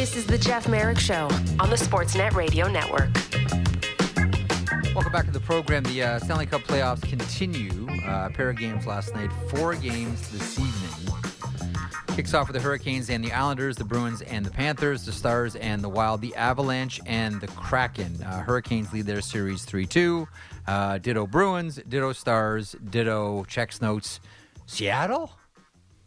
This is the Jeff Merrick Show on the Sportsnet Radio Network. Welcome back to the program. The uh, Stanley Cup playoffs continue. Uh, a pair of games last night, four games this evening. Kicks off with the Hurricanes and the Islanders, the Bruins and the Panthers, the Stars and the Wild, the Avalanche and the Kraken. Uh, Hurricanes lead their series 3 2. Uh, ditto Bruins, ditto Stars, ditto checks notes. Seattle?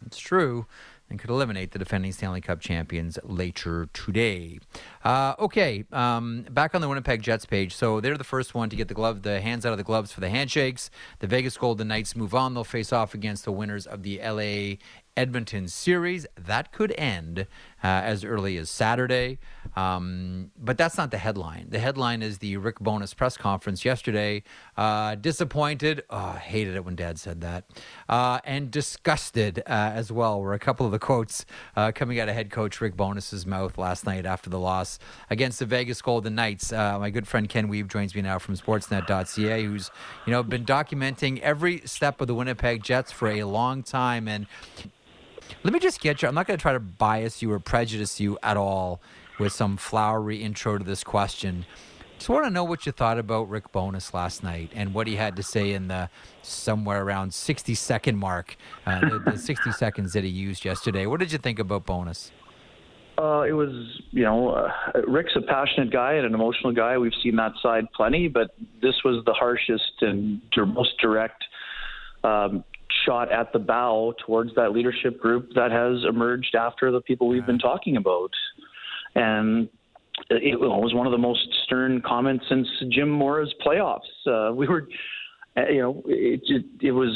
It's true and could eliminate the defending Stanley Cup champions later today. Uh, okay, um, back on the Winnipeg Jets page. So they're the first one to get the glove, the hands out of the gloves for the handshakes. The Vegas Golden Knights move on. They'll face off against the winners of the LA Edmonton series. That could end uh, as early as Saturday. Um, but that's not the headline. The headline is the Rick Bowness press conference yesterday. Uh, disappointed. Oh, I hated it when Dad said that. Uh, and disgusted uh, as well were a couple of the quotes uh, coming out of head coach Rick Bowness's mouth last night after the loss against the Vegas Golden Knights. Uh, my good friend Ken Wiebe joins me now from Sportsnet.ca, who's you know been documenting every step of the Winnipeg Jets for a long time and let me just get you. I'm not going to try to bias you or prejudice you at all with some flowery intro to this question. Just want to know what you thought about Rick Bowness last night and what he had to say in the somewhere around 60 second mark, uh, the, the 60 seconds that he used yesterday. What did you think about Bowness? Uh, it was, you know, uh, Rick's a passionate guy and an emotional guy. We've seen that side plenty, but this was the harshest and most direct um, shot at the bow towards that leadership group that has emerged after the people we've been talking about. And it was one of the most stern comments since Jim Mora's playoffs. Uh, we were, uh, you know, it, it, it was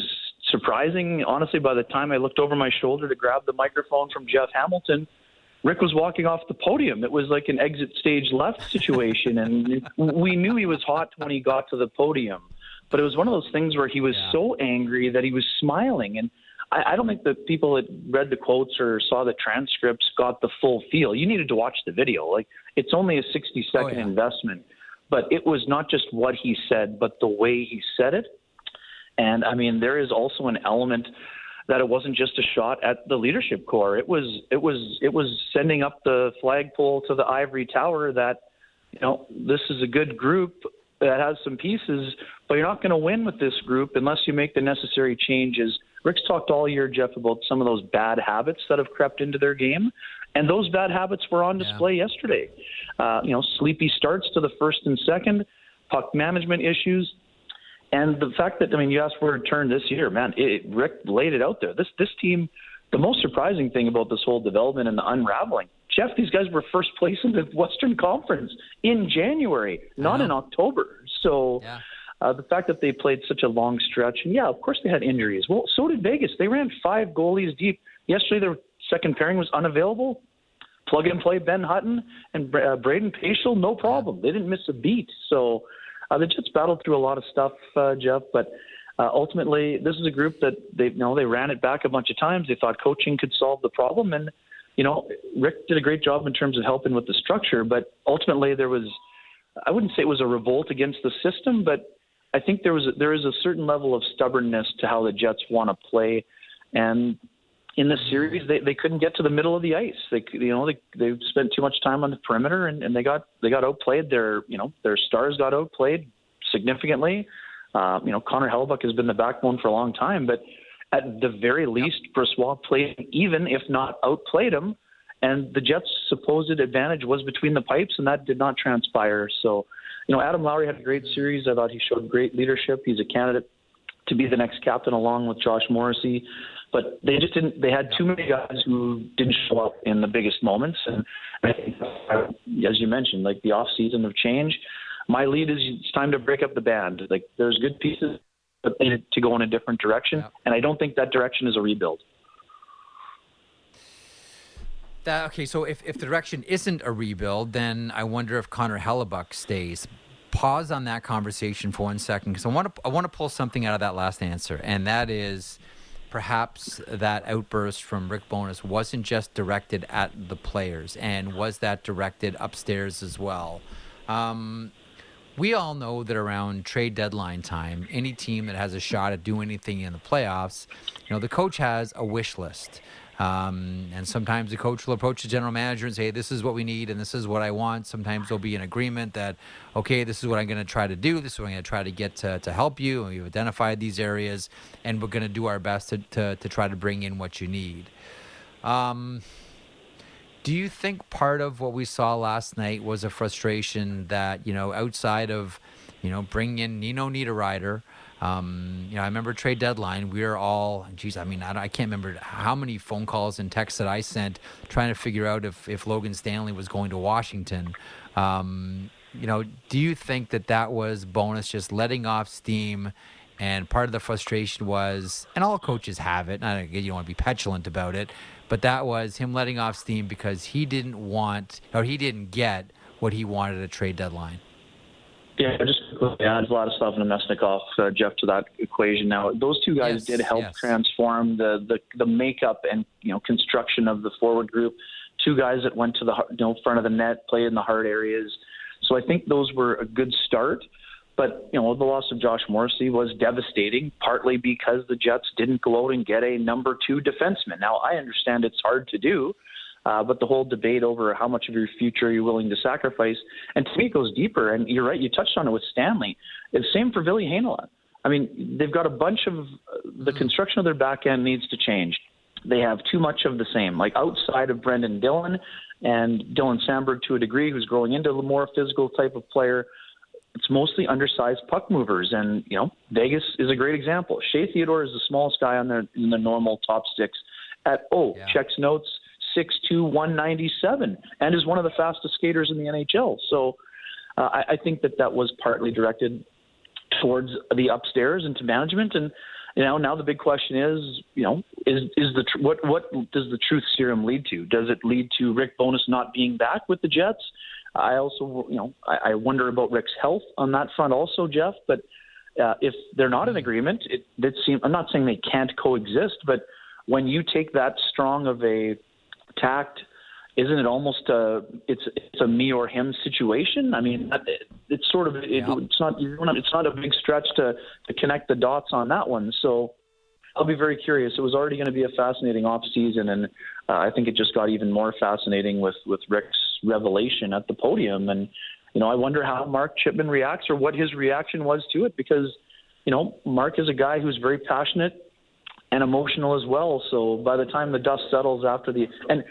surprising. Honestly, by the time I looked over my shoulder to grab the microphone from Jeff Hamilton, Rick was walking off the podium. It was like an exit stage left situation, and we knew he was hot when he got to the podium. But it was one of those things where he was yeah. so angry that he was smiling. And I, I don't think the people that read the quotes or saw the transcripts got the full feel. You needed to watch the video. Like it's only a 60 second oh, yeah. investment, but it was not just what he said, but the way he said it. And I mean, there is also an element that it wasn't just a shot at the leadership core. It was it was it was sending up the flagpole to the ivory tower that you know this is a good group that has some pieces, but you're not going to win with this group unless you make the necessary changes. Rick's talked all year, Jeff, about some of those bad habits that have crept into their game, and those bad habits were on display yeah. yesterday. Uh, you know, sleepy starts to the first and second, puck management issues, and the fact that I mean, you asked for a turn this year, man. It, Rick laid it out there. This this team. The most surprising thing about this whole development and the unraveling Jeff, these guys were first place in the Western Conference in January, not in October. So yeah. Uh, the fact that they played such a long stretch, and yeah, of course they had injuries. Well, so did Vegas. They ran five goalies deep. Yesterday, their second pairing was unavailable. Plug and play Ben Hutton and uh, Brayden Pachal, no problem. They didn't miss a beat. So uh, the Jets battled through a lot of stuff, uh, Jeff, but. Uh, ultimately, this is a group that they you know they ran it back a bunch of times. They thought coaching could solve the problem, and you know, Rick did a great job in terms of helping with the structure, but ultimately there was, I wouldn't say it was a revolt against the system, but I think there was a, there is a certain level of stubbornness to how the Jets want to play, and in this series they, they couldn't get to the middle of the ice. They you know they they spent too much time on the perimeter and, and they got they got outplayed. Their you know their stars got outplayed significantly. Uh, you know Connor Hellebuyck has been the backbone for a long time, but at the very least, Brossoit played even, if not outplayed him. And the Jets' supposed advantage was between the pipes, and that did not transpire. So, you know, Adam Lowry had a great series. I thought he showed great leadership. He's a candidate to be the next captain along with Josh Morrissey. But they just didn't. They had too many guys who didn't show up in the biggest moments. And I think, as you mentioned, like the off season of change, my lead is it's time to break up the band. Like there's good pieces but they need to go in a different direction. And I don't think that direction is a rebuild. That, okay, so if, if the direction isn't a rebuild, then I wonder if Connor Hellebuyck stays. Pause on that conversation for one second because I want to I want to pull something out of that last answer, and that is perhaps that outburst from Rick Bowness wasn't just directed at the players, and was that directed upstairs as well? Um, we all know that around trade deadline time, any team that has a shot at doing anything in the playoffs, you know, the coach has a wish list. Um, and sometimes the coach will approach the general manager and say, "This is what we need, and this is what I want." Sometimes there'll be an agreement that, "Okay, this is what I'm going to try to do. This is what I'm going to try to get to, to help you." And we've identified these areas, and we're going to do our best to, to, to try to bring in what you need. Um, do you think part of what we saw last night was a frustration that you know outside of you know bringing in Nino Niederreiter? Um, you know, I remember trade deadline. We were all, geez, I mean, I, I, can't remember how many phone calls and texts that I sent trying to figure out if, if Logan Stanley was going to Washington. Um, you know, do you think that that was Bowness just letting off steam? And part of the frustration was, and all coaches have it. I you don't want to be petulant about it, but that was him letting off steam because he didn't want or he didn't get what he wanted at trade deadline. Yeah, just add a lot of stuff in Namestnikov, uh, Jeff, to that equation. Now, those two guys yes, did help yes. transform the, the the makeup and you know construction of the forward group. Two guys that went to the you know front of the net, played in the hard areas. So I think those were a good start. But you know the loss of Josh Morrissey was devastating, partly because the Jets didn't go out and get a number two defenseman. Now I understand it's hard to do. Uh, but the whole debate over how much of your future you're willing to sacrifice, and to me, it goes deeper. And you're right, you touched on it with Stanley. It's same for Ville Heinola. I mean, they've got a bunch of the construction of their back end needs to change. They have too much of the same. Like outside of Brendan Dillon and Dylan Samberg to a degree, who's growing into a more physical type of player. It's mostly undersized puck movers, and you know Vegas is a great example. Shea Theodore is the smallest guy on their in the normal top six. At oh, yeah. checks notes 6'2", 197, and is one of the fastest skaters in the NHL. So uh, I, I think that that was partly directed towards the upstairs and to management. And you know, now the big question is, you know, is is the tr- what what does the truth serum lead to? Does it lead to Rick Bowness not being back with the Jets? I also, you know, I, I wonder about Rick's health on that front, also, Jeff. But uh, if they're not in agreement, it, it seems I'm not saying they can't coexist, but when you take that strong of a tact isn't it almost a it's it's a me or him situation? I mean, it's sort of it, yeah. it's not it's not a big stretch to to connect the dots on that one. So I'll be very curious. It was already going to be a fascinating off season, and uh, I think it just got even more fascinating with with Rick's revelation at the podium. And you know, I wonder how Mark Chipman reacts or what his reaction was to it because you know Mark is a guy who's very passionate and emotional as well. So by the time the dust settles after the and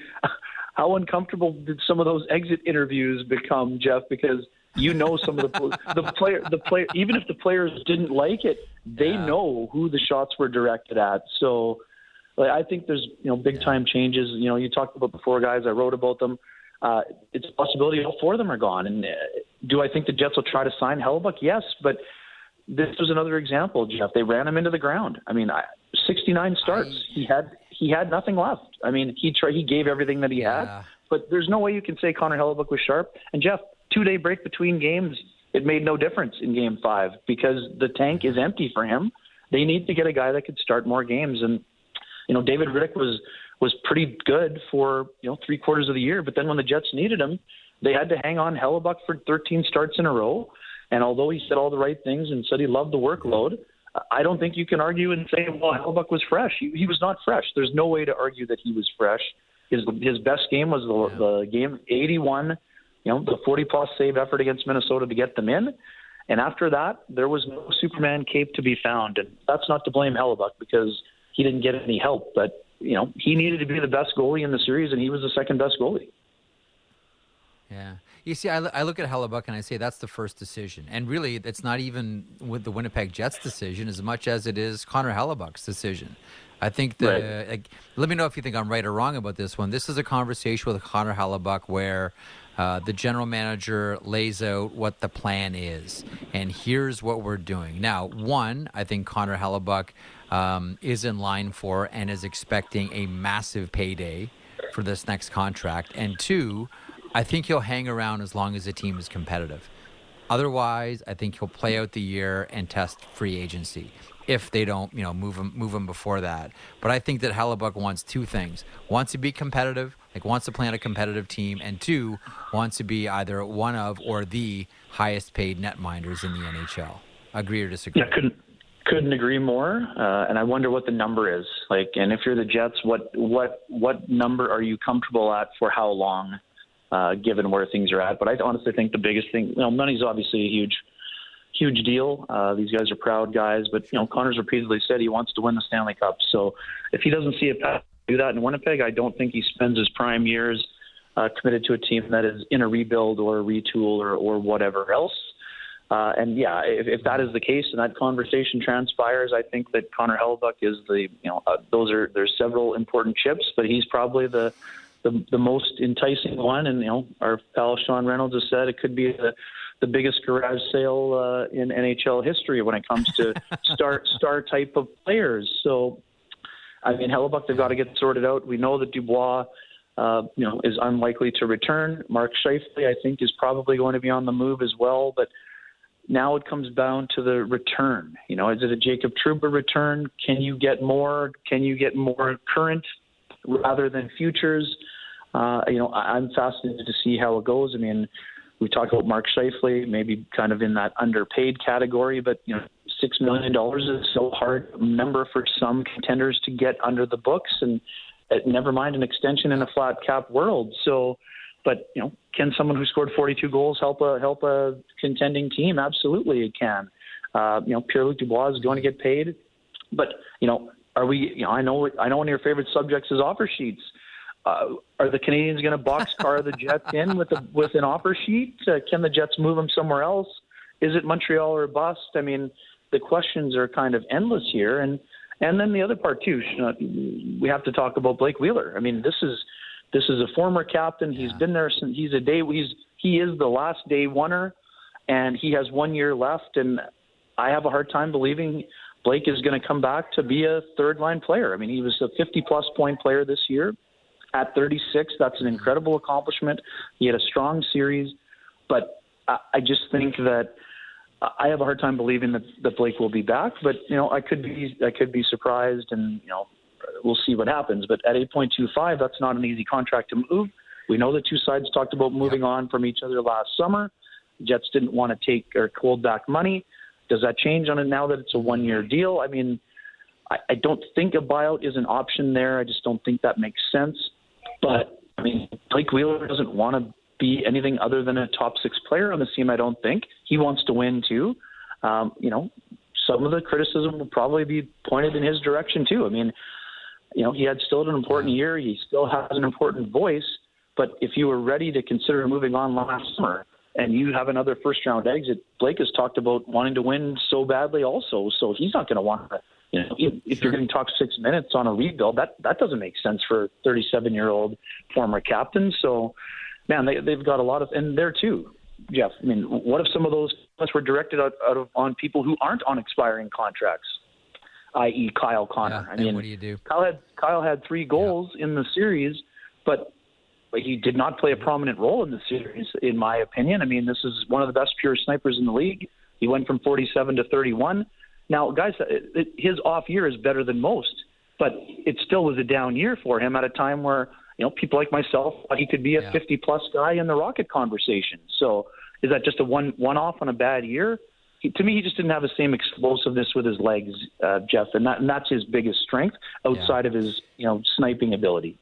how uncomfortable did some of those exit interviews become, Jeff? Because you know some of the the player the player even if the players didn't like it, they yeah. know who the shots were directed at. So like, I think there's you know big time changes. You know, you talked about the four guys. I wrote about them. Uh, it's a possibility all four of them are gone. And uh, do I think the Jets will try to sign Hellebuyck? Yes, but this was another example, Jeff. They ran him into the ground. I mean, 69 starts. I, he had he had nothing left. I mean, he tried. He gave everything that he yeah. had. But there's no way you can say Connor Hellebuyck was sharp. And Jeff, two day break between games, it made no difference in Game Five because the tank is empty for him. They need to get a guy that could start more games. And you know, David Rittich was was pretty good for you know three quarters of the year. But then when the Jets needed him, they had to hang on Hellebuyck for 13 starts in a row. And although he said all the right things and said he loved the workload, I don't think you can argue and say, well, Hellebuyck was fresh. He, he was not fresh. There's no way to argue that he was fresh. His his best game was the, the game 81, you know, the 40 plus save effort against Minnesota to get them in. And after that, there was no Superman cape to be found. And that's not to blame Hellebuyck because he didn't get any help. But, you know, he needed to be the best goalie in the series, and he was the second best goalie. Yeah. You see, I, I look at Hellebuyck and I say that's the first decision. And really, it's not even with the Winnipeg Jets decision as much as it is Connor Hellebuyck's decision. I think the. Right. Like, let me know if you think I'm right or wrong about this one. This is a conversation with Connor Hellebuyck where uh, the general manager lays out what the plan is, and here's what we're doing. Now, one, I think Connor Hellebuyck um, is in line for and is expecting a massive payday for this next contract, and two, I think he'll hang around as long as the team is competitive. Otherwise, I think he'll play out the year and test free agency if they don't, you know, move him move him before that. But I think that Hellebuyck wants two things: wants to be competitive, like wants to play on a competitive team, and two, wants to be either one of or the highest paid netminders in the NHL. Agree or disagree? Yeah, couldn't Couldn't agree more. Uh, and I wonder what the number is. Like, and if you're the Jets, what what what number are you comfortable at for how long, uh, given where things are at? But I honestly think the biggest thing, you know, money's obviously a huge huge deal. Uh, these guys are proud guys, but you know, Connor's repeatedly said he wants to win the Stanley Cup. So if he doesn't see a path to do that in Winnipeg, I don't think he spends his prime years uh, committed to a team that is in a rebuild or a retool or, or whatever else. Uh, and yeah, if, if that is the case and that conversation transpires, I think that Connor Hellebuyck is the you know uh, those are there's several important chips, but he's probably the the, the most enticing one. And you know, our pal Sean Reynolds has said it could be the the biggest garage sale uh, in NHL history when it comes to star star type of players. So, I mean, Hellebuyck they've got to get sorted out. We know that Dubois. Uh, you know, is unlikely to return. Mark Scheifele, I think, is probably going to be on the move as well. But now it comes down to the return. You know, is it a Jacob Trouba return? Can you get more? Can you get more current rather than futures? Uh, you know, I'm fascinated to see how it goes. I mean, we talked about Mark Scheifele, maybe kind of in that underpaid category, but you know, six million dollars is so hard number for some contenders to get under the books, and uh, never mind an extension in a flat cap world. So, but you know, can someone who scored 42 goals help a help a contending team? Absolutely, it can. Uh, you know, Pierre Luc Dubois is going to get paid, but you know, are we? You know, I know I know one of your favorite subjects is offer sheets. Uh, are the Canadiens going to boxcar the Jets in with a, with an offer sheet? Uh, can the Jets move them somewhere else? Is it Montreal or bust? I mean, the questions are kind of endless here, and and then the other part too. We have to talk about Blake Wheeler. I mean, this is this is a former captain. He's been there since he's a day. He's he is the last day oneer, and he has one year left. And I have a hard time believing Blake is going to come back to be a third line player. I mean, he was a 50 plus point player this year at 36. That's an incredible accomplishment. He had a strong series, but I, I just think that I have a hard time believing that, that Blake will be back. But you know, I could be I could be surprised, and you know, we'll see what happens. But at 8.25, that's not an easy contract to move. We know the two sides talked about moving on from each other last summer. Jets didn't want to take or hold back money. Does that change on it now that it's a one-year deal? I mean, I, I don't think a buyout is an option there. I just don't think that makes sense. But I mean, Blake Wheeler doesn't want to be anything other than a top six player on the team. I don't think he wants to win too. Um, you know, some of the criticism will probably be pointed in his direction too. I mean, you know, he had still an important year. He still has an important voice. But if you were ready to consider moving on last summer and you have another first round exit, Blake has talked about wanting to win so badly also. So he's not going to want to you know, if you're going to talk six minutes on a rebuild, that that doesn't make sense for a 37 year old former captain. So, man, they they've got a lot of, and there too, Jeff. I mean, what if some of those comments were directed out, out of on people who aren't on expiring contracts, i.e., Kyle Connor? Yeah, I mean, what do you do? Kyle had Kyle had three goals yeah. in the series, but he did not play a prominent role in the series, in my opinion. I mean, this is one of the best pure snipers in the league. He went from 47 to 31. Now, guys, his off year is better than most, but it still was a down year for him at a time where you know people like myself thought he could be a yeah. 50 plus guy in the Rocket conversation. So, is that just a one one off on a bad year? He, to me, he just didn't have the same explosiveness with his legs, uh, Jeff, and, that, and that's his biggest strength outside yeah. of his you know sniping ability.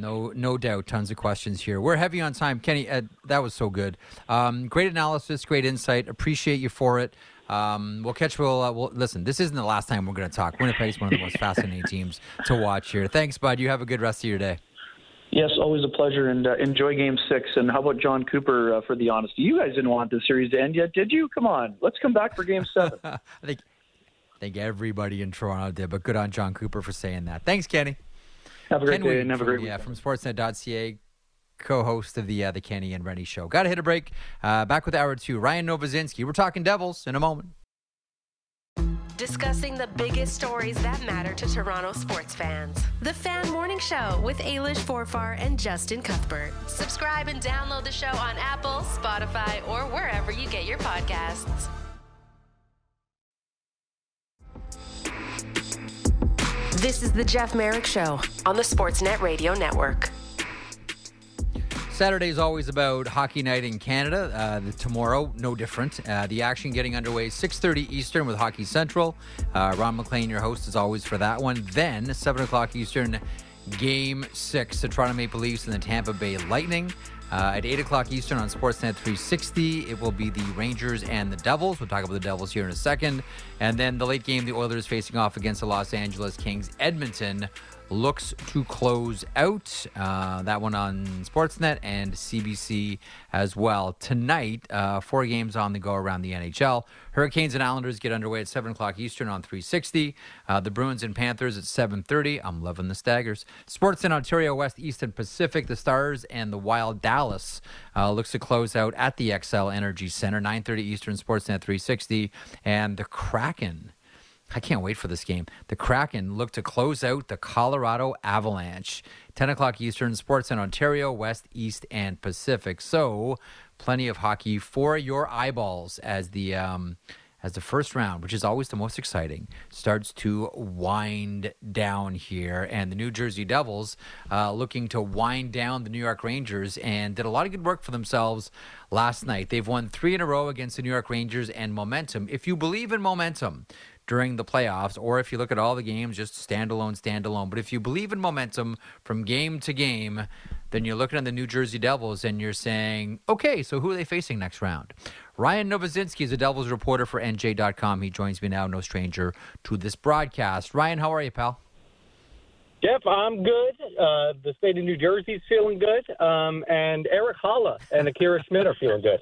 No, no doubt. Tons of questions here. We're heavy on time, Kenny. Uh, that was so good. Um, great analysis, great insight. Appreciate you for it. Um, we'll catch. We'll, uh, we'll listen. This isn't the last time we're going to talk. Winnipeg's one of the most fascinating teams to watch here. Thanks, bud. You have a good rest of your day. Yes, always a pleasure, and uh, enjoy Game Six. And how about Jon Cooper uh, for the honesty? You guys didn't want the series to end yet, did you? Come on, let's come back for Game Seven. I think, I think everybody in Toronto did, but good on Jon Cooper for saying that. Thanks, Kenny. Have a great Ken day and have a great Yeah, from Sportsnet.ca co-host of the uh, the Kenny and Rennie show. Got to hit a break. Uh, back with hour two. Ryan Novozinsky. We're talking Devils in a moment. Discussing the biggest stories that matter to Toronto sports fans. The Fan Morning Show with Ailish Forfar and Justin Cuthbert. Subscribe and download the show on Apple, Spotify, or wherever you get your podcasts. This is the Jeff Merrick Show on the Sportsnet Radio Network. Saturday is always about hockey night in Canada. Uh, tomorrow, no different. Uh, the action getting underway 6:30 Eastern with Hockey Central. Uh, Ron MacLean, your host, is always for that one. Then 7 o'clock Eastern, Game Six: the Toronto Maple Leafs and the Tampa Bay Lightning. Uh, at 8 o'clock Eastern on Sportsnet 360, it will be the Rangers and the Devils. We'll talk about the Devils here in a second. And then the late game, the Oilers facing off against the Los Angeles Kings. Edmonton looks to close out. Uh, that one on Sportsnet and CBC as well. Tonight, uh, four games on the go around the NHL. Hurricanes and Islanders get underway at 7 o'clock Eastern on 360. Uh, the Bruins and Panthers at 7.30. I'm loving the staggers. Sportsnet Ontario West, East, and Pacific. The Stars and the Wild Dallas uh, looks to close out at the Xcel Energy Center. 9.30 Eastern, Sportsnet 360. And the Kraken I can't wait for this game. The Kraken look to close out the Colorado Avalanche. 10 o'clock Eastern, Sportsnet Ontario, West, East, and Pacific. So, plenty of hockey for your eyeballs as the. Um, as the first round, which is always the most exciting, starts to wind down here. And the New Jersey Devils uh, looking to wind down the New York Rangers and did a lot of good work for themselves last night. They've won three in a row against the New York Rangers and momentum. If you believe in momentum, during the playoffs, or if you look at all the games, just standalone, standalone. But if you believe in momentum from game to game, then you're looking at the New Jersey Devils and you're saying, okay, so who are they facing next round? Ryan Novozinsky is a Devils reporter for NJ.com. He joins me now, no stranger to this broadcast. Ryan, how are you, pal? Jeff, I'm good. Uh, the state of New Jersey is feeling good. Um, and Erik Haula and Akira Schmid are feeling good.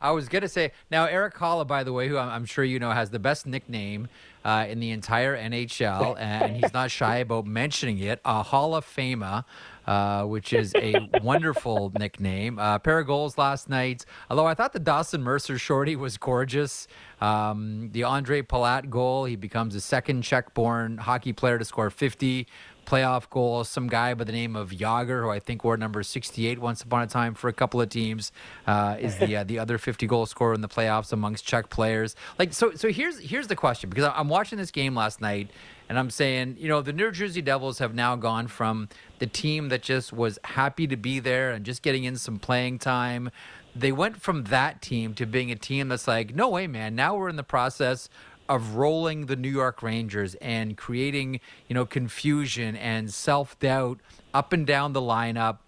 I was gonna say now Erik Haula, by the way, who I'm, sure you know has the best nickname uh, in the entire NHL, and he's not shy about mentioning it. A Hall of Famer, uh, which is a wonderful nickname. Uh, pair of goals last night. Although I thought the Dawson Mercer shorty was gorgeous. Um, the Andre Palat goal, he becomes the second Czech-born hockey player to score 50 playoff goals. Some guy by the name of Jagr, who I think wore number 68 once upon a time for a couple of teams, uh, is the uh, the other 50 goal scorer in the playoffs amongst Czech players. Like so, so here's here's the question because I'm watching this game last night. And I'm saying, you know, the New Jersey Devils have now gone from the team that just was happy to be there and just getting in some playing time. They went from that team to being a team that's like, no way, man. Now we're in the process of rolling the New York Rangers and creating, you know, confusion and self-doubt up and down the lineup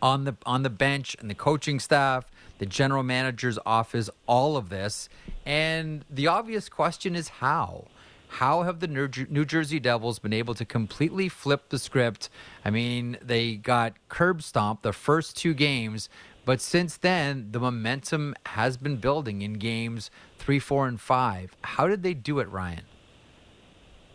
on the on the bench and the coaching staff, the general manager's office, all of this. And the obvious question is how? How have the New Jersey Devils been able to completely flip the script? I mean, they got curb stomped the first two games, but since then, the momentum has been building in games three, four, and five. How did they do it, Ryan?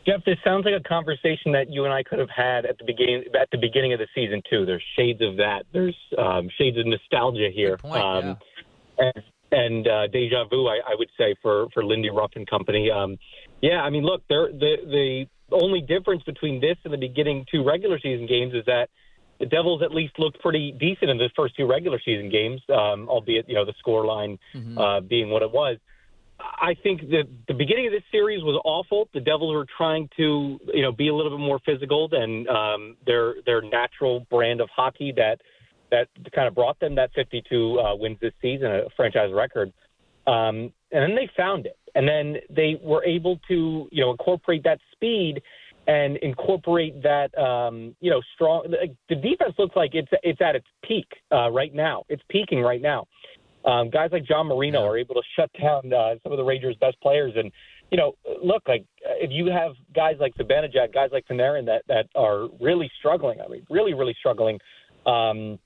Jeff, this sounds like a conversation that you and I could have had at the beginning at the beginning of the season too. There's shades of that. There's um, shades of nostalgia here, point, um, yeah. and, and uh, deja vu. I, I, would say for for Lindy Ruff and company. Um, yeah, I mean, look, the the only difference between this and the beginning two regular season games is that the Devils at least looked pretty decent in the first two regular season games, um, albeit you know the score line mm-hmm. uh, being what it was. I think that the beginning of this series was awful. The Devils were trying to, you know, be a little bit more physical than um, their their natural brand of hockey that that kind of brought them that 52 uh, wins this season, a franchise record. Um, and then they found it, and then they were able to, you know, incorporate that speed and incorporate that, um, you know, strong. The defense looks like it's it's at its peak uh, right now. It's peaking right now. Um, guys like John Marino are able to shut down uh, some of the Rangers' best players, and you know, look like if you have guys like Zibanejad, guys like Panarin that that are really struggling. I mean, really, really struggling. Um,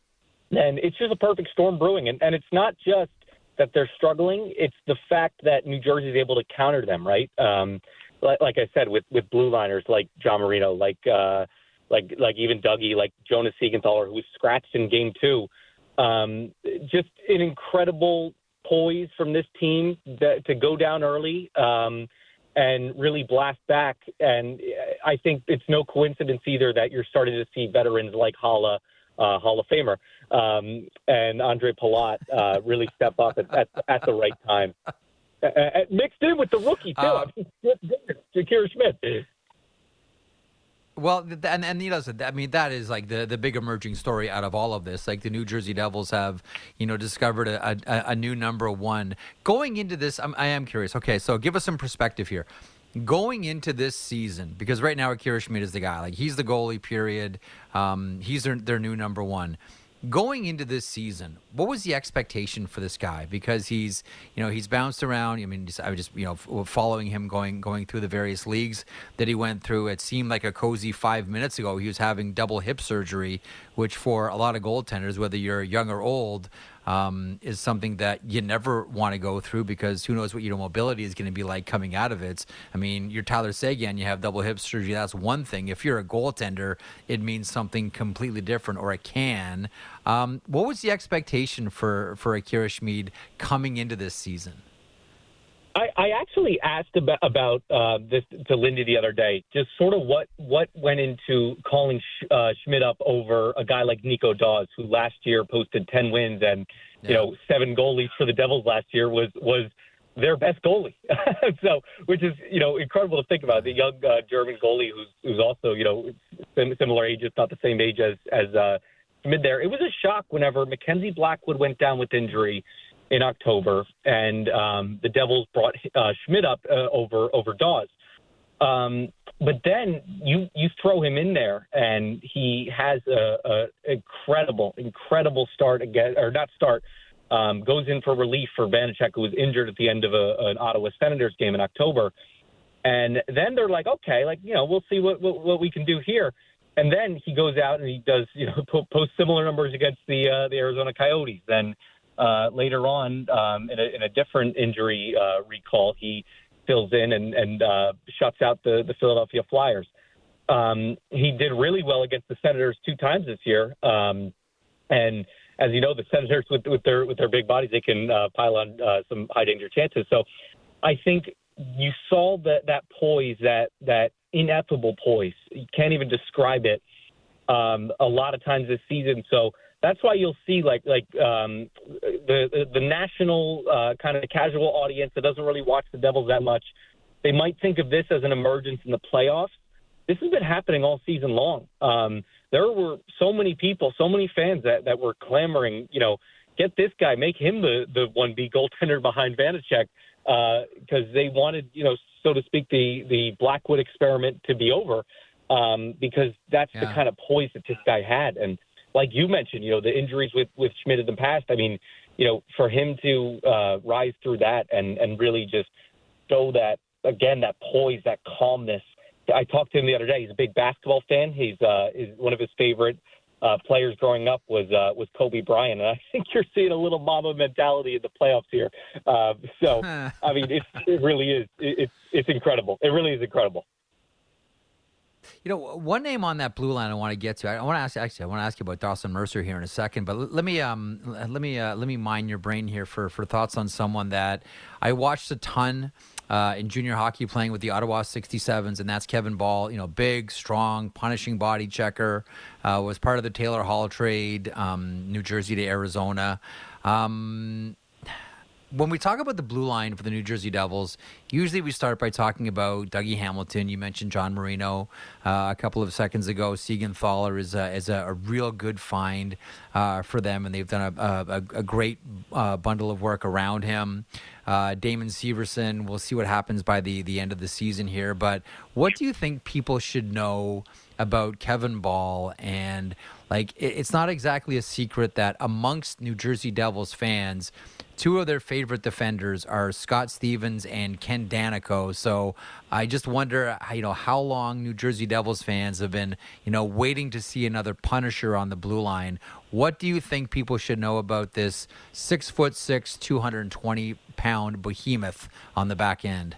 and it's just a perfect storm brewing, and and it's not just that they're struggling; it's the fact that New Jersey is able to counter them, right? Um, like, like I said, with with blue liners like John Marino, like uh, like like even Dougie, like Jonas Siegenthaler, who was scratched in Game Two. Um, just an incredible poise from this team that, to go down early um, and really blast back. And I think it's no coincidence either that you're starting to see veterans like Haula, uh, Hall of Famer, um, and Andre Palat uh, really step up at, at, at the right time. Uh, uh, mixed in with the rookie too, uh, Akira Schmid. Well, and and you know, I mean, that is like the the big emerging story out of all of this. Like the New Jersey Devils have, you know, discovered a, a, a new number one. Going into this, I'm, I am curious. Okay, so give us some perspective here. Going into this season, because right now Akira Schmid is the guy. Like he's the goalie. Period. Um, he's their their new number one going into this season, what was the expectation for this guy? Because he's, you know, he's bounced around. I mean, I was just, you know, following him going going through the various leagues that he went through. It seemed like a cozy five minutes ago he was having double hip surgery, which for a lot of goaltenders, whether you're young or old, um, is something that you never want to go through because who knows what your mobility is going to be like coming out of it. I mean, you're Tyler Seguin, you have double hip surgery. That's one thing. If you're a goaltender, it means something completely different, or it can. Um, what was the expectation for for Akira Schmid coming into this season? I, I actually asked about, about uh, this to Lindy the other day, just sort of what what went into calling Sh- uh, Schmid up over a guy like Nico Daws, who last year posted ten wins and yeah. you know seven goalies for the Devils last year was was their best goalie. so, which is you know incredible to think about. The young uh, German goalie who's who's also you know similar age, it's not the same age as as uh, Schmid. There, it was a shock whenever Mackenzie Blackwood went down with injury in October, and um, the Devils brought uh, Schmid up uh, over over Daws. Um, but then you you throw him in there, and he has a, a incredible incredible start again, or not start. Um, goes in for relief for Vanecek, who was injured at the end of a, an Ottawa Senators game in October. And then they're like, okay, like you know, we'll see what what, what we can do here. And then he goes out and he does you know post similar numbers against the uh, the Arizona Coyotes. Then uh, later on, um, in, a, in, a, different injury uh, recall, he fills in and, and uh, shuts out the, the Philadelphia Flyers. Um, he did really well against the Senators two times this year, um, and as you know, the Senators with, with their with their big bodies, they can uh, pile on uh, some high danger chances. So, I think you saw that that poise, that that ineffable poise. You can't even describe it. Um, a lot of times this season. So that's why you'll see like like um, the, the the national uh, kind of casual audience that doesn't really watch the Devils that much. They might think of this as an emergence in the playoffs. This has been happening all season long. Um, there were so many people, so many fans that that were clamoring. You know, get this guy, make him the the one B goaltender behind Vanecek because uh, they wanted, you know, so to speak, the the Blackwood experiment to be over um, because that's yeah. the kind of poise that this guy had and like you mentioned, you know, the injuries with with Schmid in the past. I mean, you know, for him to uh, rise through that and and really just show that again that poise, that calmness. I talked to him the other day. He's a big basketball fan. He's uh, is one of his favorite uh, players growing up was uh, was Kobe Bryant, and I think you're seeing a little Mamba mentality in the playoffs here. Uh, so, I mean, it, it really is. It, it's it's incredible. It really is incredible. You know, one name on that blue line I want to get to. I want to ask actually. I want to ask you about Dawson Mercer here in a second. But let me um let me uh, let me mine your brain here for for thoughts on someone that I watched a ton. Uh, in junior hockey, playing with the Ottawa 67s, and that's Kevin Bahl. You know, big, strong, punishing body checker. Uh, was part of the Taylor Hall trade, um, New Jersey to Arizona. Um, when we talk about the blue line for the New Jersey Devils, usually we start by talking about Dougie Hamilton. You mentioned John Marino uh, a couple of seconds ago. Siegenthaler is a, is a, a real good find uh, for them, and they've done a, a, a great uh, bundle of work around him. Uh, Damon Severson, we'll see what happens by the, the end of the season here. But what do you think people should know about Kevin Bahl and like it's not exactly a secret that amongst New Jersey Devils fans, two of their favorite defenders are Scott Stevens and Ken Daneyko. So I just wonder, you know, how long New Jersey Devils fans have been, you know, waiting to see another Punisher on the blue line. What do you think people should know about this six foot six, two hundred and twenty pound behemoth on the back end?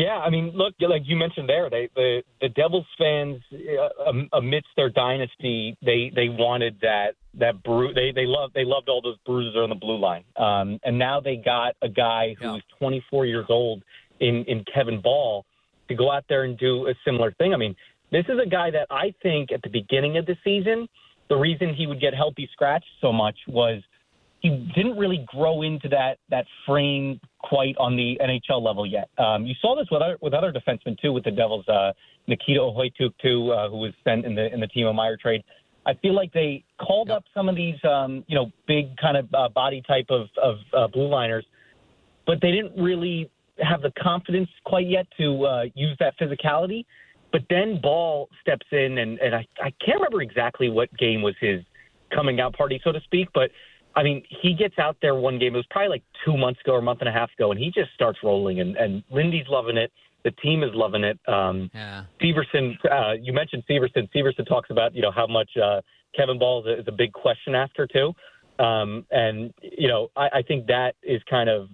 Yeah, I mean, look, like you mentioned there, they the the Devils fans uh, amidst their dynasty, they they wanted that that bru- they they loved they loved all those bruises on the blue line, um, and now they got a guy who's yeah. 24 years old in in Kevin Bahl to go out there and do a similar thing. I mean, this is a guy that I think at the beginning of the season, the reason he would get healthy scratched so much was he didn't really grow into that that frame quite on the NHL level yet. Um, you saw this with other with other defensemen too, with the Devils. Uh, Nikita Okhotiuk too, uh, who was sent in the in the Timo Meier trade. I feel like they called yep. up some of these, um, you know, big kind of uh, body type of, of uh, blue liners, but they didn't really have the confidence quite yet to uh, use that physicality. But then Bahl steps in, and, and I, I can't remember exactly what game was his coming out party, so to speak, but I mean, he gets out there one game. It was probably like two months ago or a month and a half ago, and he just starts rolling. And, and Lindy's loving it. The team is loving it. Um, yeah. Severson, uh, you mentioned Severson. Severson talks about you know how much uh, Kevin Bahl is a, is a big question after too. Um, and you know, I, I think that is kind of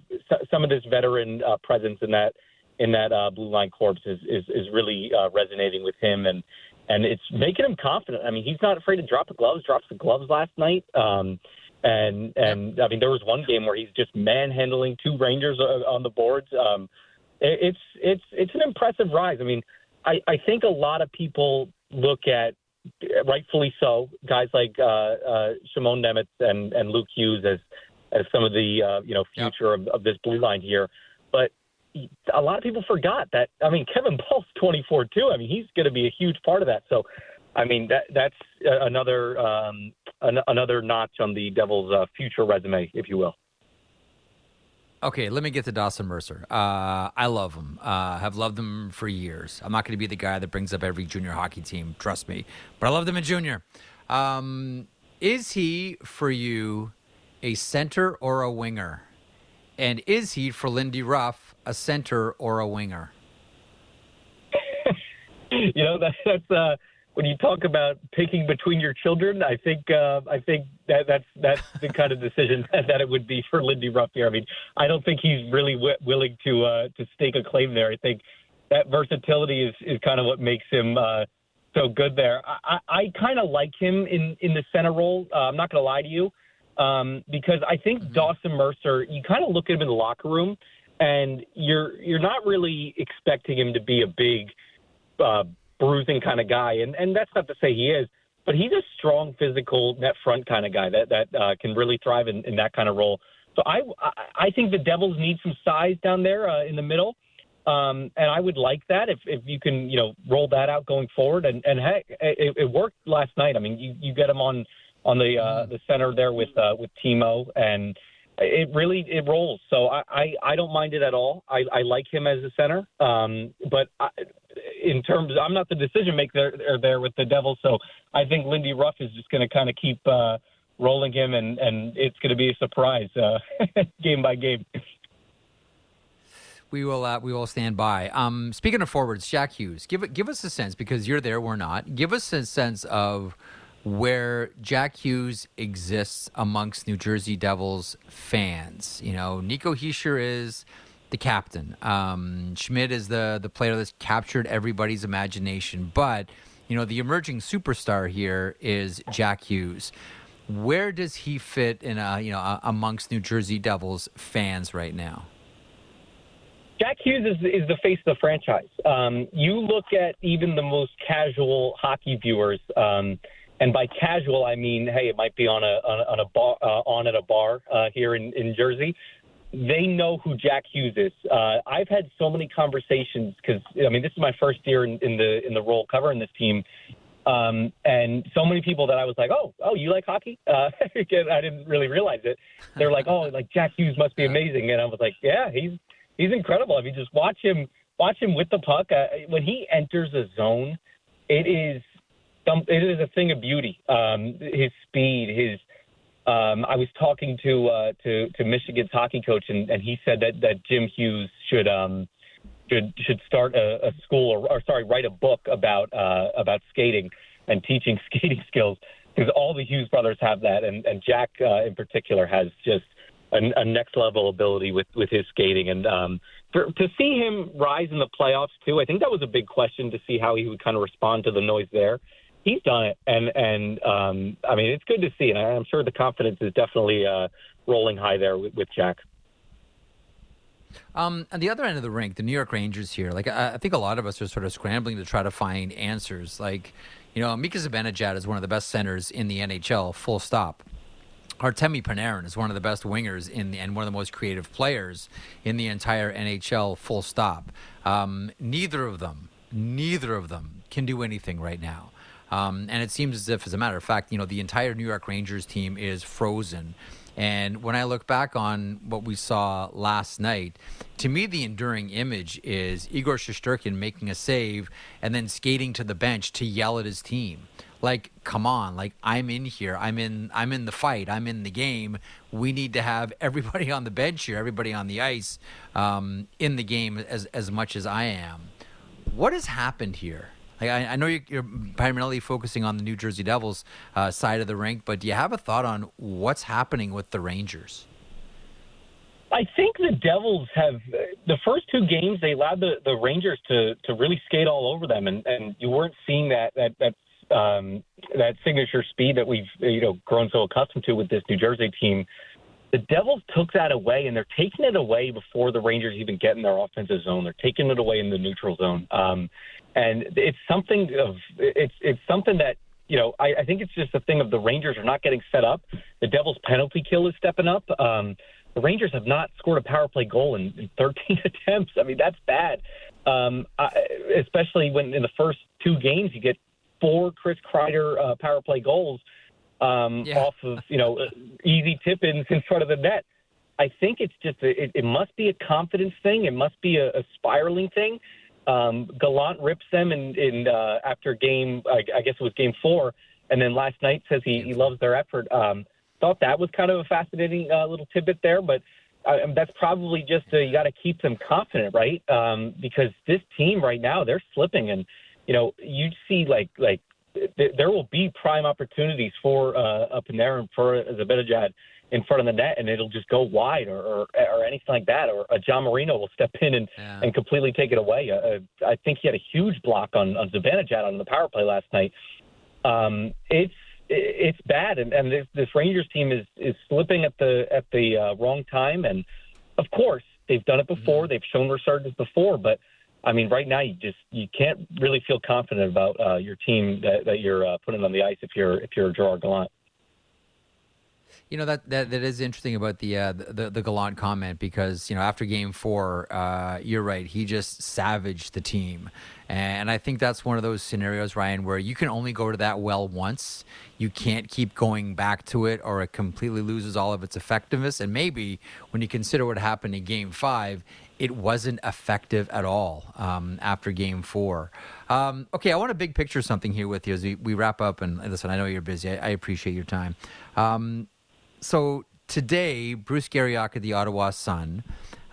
some of this veteran uh, presence in that in that uh, blue line corps is is, is really uh, resonating with him, and and it's making him confident. I mean, he's not afraid to drop the gloves. Drops the gloves last night. Um, and and I mean, there was one game where he's just manhandling two Rangers uh, on the boards. Um, it's it's it's an impressive rise. I mean, I, I think a lot of people look at rightfully so guys like uh, uh, Shimon Nemec and and Luke Hughes as as some of the uh, you know future yep. of, of this blue line here, but a lot of people forgot that. I mean, Kevin Bahl's 24 too. I mean, he's going to be a huge part of that. So, I mean, that that's another um, an, another notch on the Devils' uh, future resume, if you will. Okay, let me get to Dawson Mercer. Uh, I love him. Uh, have loved him for years. I'm not going to be the guy that brings up every junior hockey team, trust me. But I love them in junior. Um, is he for you a center or a winger? And is he for Lindy Ruff a center or a winger? you know that, that's uh, when you talk about picking between your children, I think uh, I think that that's that's the kind of decision that, that it would be for Lindy Ruff here. I mean, I don't think he's really w- willing to uh, to stake a claim there. I think that versatility is is kind of what makes him uh, so good there. I, I, I kind of like him in in the center role. Uh, I'm not going to lie to you um, because I think mm-hmm. Dawson Mercer. You kind of look at him in the locker room, and you're you're not really expecting him to be a big. Uh, bruising kind of guy, and and that's not to say he is, but he's a strong, physical net front kind of guy that that uh, can really thrive in, in that kind of role. So I I think the Devils need some size down there uh, in the middle. Um, and I would like that if, if you can, you know, roll that out going forward. And, and heck, it, it worked last night. I mean, you, you get him on on the uh, the center there with uh, with Timo, and it really it rolls. So I, I, I don't mind it at all. I, I like him as a center. Um, but I, in terms, I'm not the decision maker there, there with the Devils, so I think Lindy Ruff is just going to kind of keep uh, rolling him, and and it's going to be a surprise uh, game by game. We will uh, we will stand by. Um, speaking of forwards, Jack Hughes, give give us a sense because you're there, we're not. Give us a sense of where Jack Hughes exists amongst New Jersey Devils fans. You know, Nico Hischier is the captain. Um, Schmid is the the player that's captured everybody's imagination. But you know, the emerging superstar here is Jack Hughes. Where does he fit in, a, you know, amongst New Jersey Devils fans right now? Jack Hughes is, is the face of the franchise. Um, you look at even the most casual hockey viewers, um, and by casual I mean, hey, it might be on a on a, on a bar uh, on at a bar uh, here in, in Jersey they know who Jack Hughes is. Uh, I've had so many conversations because I mean this is my first year in, in the in the role covering this team, um, and so many people that I was like, oh, oh, you like hockey? Uh, I didn't really realize it. They're like, oh, like Jack Hughes must be amazing, and I was like, yeah, he's he's incredible. I mean, just watch him watch him with the puck uh, when he enters a zone. It is some, it is a thing of beauty. Um, his speed, his um, I was talking to uh, to to Michigan's hockey coach, and, and he said that that Jim Hughes should um, should should start a, a school or, or sorry, write a book about uh, about skating and teaching skating skills because all the Hughes brothers have that, and and Jack uh, in particular has just a, a next level ability with with his skating, and um, for, to see him rise in the playoffs too, I think that was a big question to see how he would kind of respond to the noise there he's done it, and and um, I mean it's good to see, and I'm sure the confidence is definitely uh, rolling high there with, with Jack. Um, on the other end of the rink, the New York Rangers here, like I, I, think a lot of us are sort of scrambling to try to find answers. Like, you know, Mika Zibanejad is one of the best centers in the NHL, full stop. Artemi Panarin is one of the best wingers in the, and one of the most creative players in the entire NHL. Full stop. Um, neither of them, neither of them can do anything right now. Um, and it seems as if, as a matter of fact, you know, the entire New York Rangers team is frozen. And when I look back on what we saw last night, to me, the enduring image is Igor Shesterkin making a save and then skating to the bench to yell at his team. Like, come on, like I'm in here. I'm in I'm in the fight. I'm in the game. We need to have everybody on the bench here, everybody on the ice, um, in the game as as much as I am. What has happened here? Like, I, I know you're, primarily focusing on the New Jersey Devils uh, side of the rink, but do you have a thought on what's happening with the Rangers? I think the Devils have the first two games they allowed the, the Rangers to to really skate all over them, and, and you weren't seeing that that that um, that signature speed that we've you know grown so accustomed to with this New Jersey team. The Devils took that away, and they're taking it away before the Rangers even get in their offensive zone. They're taking it away in the neutral zone. Um, and it's something of it's it's something that you know I, I think it's just a thing of the Rangers are not getting set up. The Devils' penalty kill is stepping up. Um, the Rangers have not scored a power play goal in, in 13 attempts. I mean that's bad, um, I, especially when in the first two games you get four Chris Kreider uh, power play goals um, yeah. off of you know easy tip-ins in front of the net. I think it's just a, it, it must be a confidence thing. It must be a, a spiraling thing. Um, Gallant rips them in, in uh, after game, I, I guess it was game four, and then last night says he, he loves their effort. Um, thought that was kind of a fascinating uh, little tidbit there, but uh, that's probably just uh, you got to keep them confident, right? Um, because this team right now they're slipping, and you know you see like like th- there will be prime opportunities for uh, a Panarin for a Zibanejad in front of the net and it'll just go wide or, or, or anything like that. Or a John Marino will step in and, yeah. and completely take it away. Uh, I think he had a huge block on, on Zibanejad on the power play last night. Um, it's it's bad, and, and this, this Rangers team is is slipping at the at the uh, wrong time. And of course, they've done it before. Mm-hmm. They've shown resurgence before, but I mean, right now you just you can't really feel confident about uh, your team that, that you're uh, putting on the ice if you're if you're Gerard Gallant. You know that, that that is interesting about the uh, the the Gallant comment because you know after Game Four, uh, you're right. He just savaged the team, and I think that's one of those scenarios, Ryan, where you can only go to that well once. You can't keep going back to it, or it completely loses all of its effectiveness. And maybe when you consider what happened in Game Five, it wasn't effective at all um, after Game Four. Um, okay, I want to big picture something here with you as we, we wrap up. And listen, I know you're busy. I, I appreciate your time. Um, so today, Bruce Garrioch of the Ottawa Sun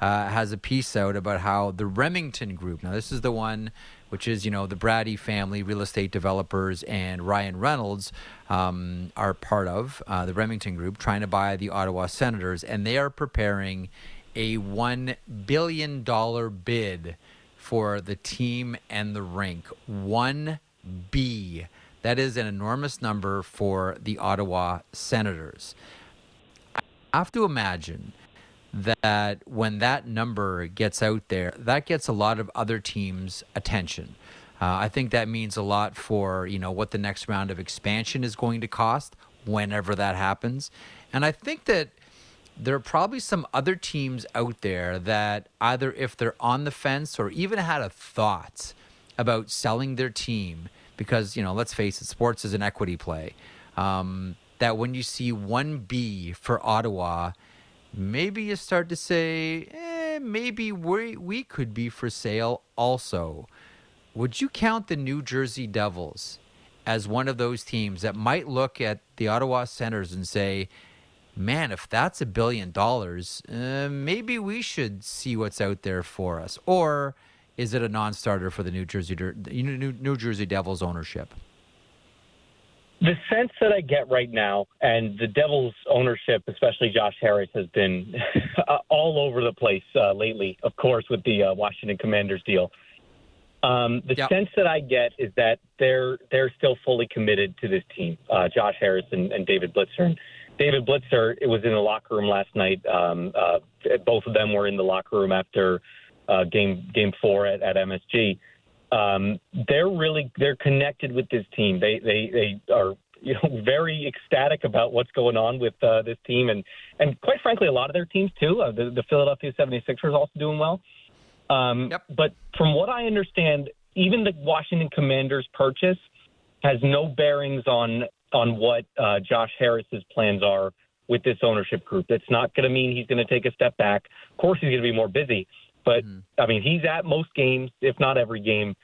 uh, has a piece out about how the Remington Group. Now, this is the one which is you know the Bratty family, real estate developers, and Ryan Reynolds um, are part of uh, the Remington Group, trying to buy the Ottawa Senators, and they are preparing a one billion dollar bid for the team and the rink. One B. That is an enormous number for the Ottawa Senators I have to imagine that when that number gets out there, that gets a lot of other teams' attention. Uh, I think that means a lot for you know what the next round of expansion is going to cost whenever that happens, and I think that there are probably some other teams out there that either if they're on the fence or even had a thought about selling their team because you know let's face it, sports is an equity play. Um, that when you see 1B for Ottawa, maybe you start to say, eh, maybe we, we could be for sale also. Would you count the New Jersey Devils as one of those teams that might look at the Ottawa Senators and say, man, if that's a billion dollars, uh, maybe we should see what's out there for us? Or is it a non starter for the New Jersey, New Jersey Devils ownership? The sense that I get right now, and the Devils' ownership, especially Josh Harris, has been all over the place uh, lately. Of course, with the uh, Washington Commanders deal. Um, the yep. sense that I get is that they're they're still fully committed to this team. Uh, Josh Harris and, and David Blitzer. David Blitzer it was in the locker room last night. Um, uh, both of them were in the locker room after uh, game game four at, at MSG um, they're really they're connected with this team. They they they are you know, very ecstatic about what's going on with uh, this team, and and quite frankly, a lot of their teams too. Uh, the, the Philadelphia 76ers also doing well. Um, Yep. But from what I understand, even the Washington Commanders purchase has no bearings on on what uh, Josh Harris's plans are with this ownership group. It's not going to mean he's going to take a step back. Of course, he's going to be more busy, but I mean, he's at most games, if not every game.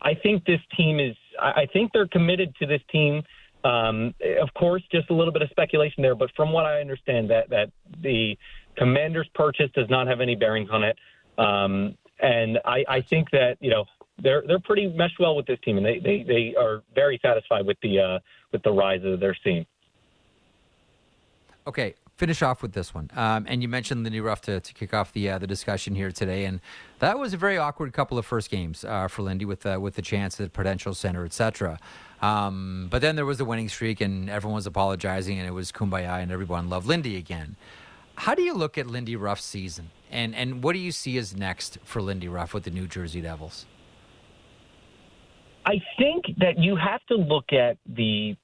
I think this team is. I I think they're committed to this team. Um, of course, just a little bit of speculation there, but from what I understand, that that the Commanders' purchase does not have any bearings on it. Um, and I, I think that you know they're they're pretty meshed well with this team, and they they, they are very satisfied with the uh, with the rise that they're seeing. Okay, finish off with this one. Um, and you mentioned Lindy Ruff to, to kick off the uh, the discussion here today, and that was a very awkward couple of first games uh, for Lindy with uh, with the chance at Prudential Center, etc. Um, but then there was the winning streak, and everyone was apologizing, and it was kumbaya, and everyone loved Lindy again. How do you look at Lindy Ruff's season, and and what do you see as next for Lindy Ruff with the New Jersey Devils? I think that you have to look at the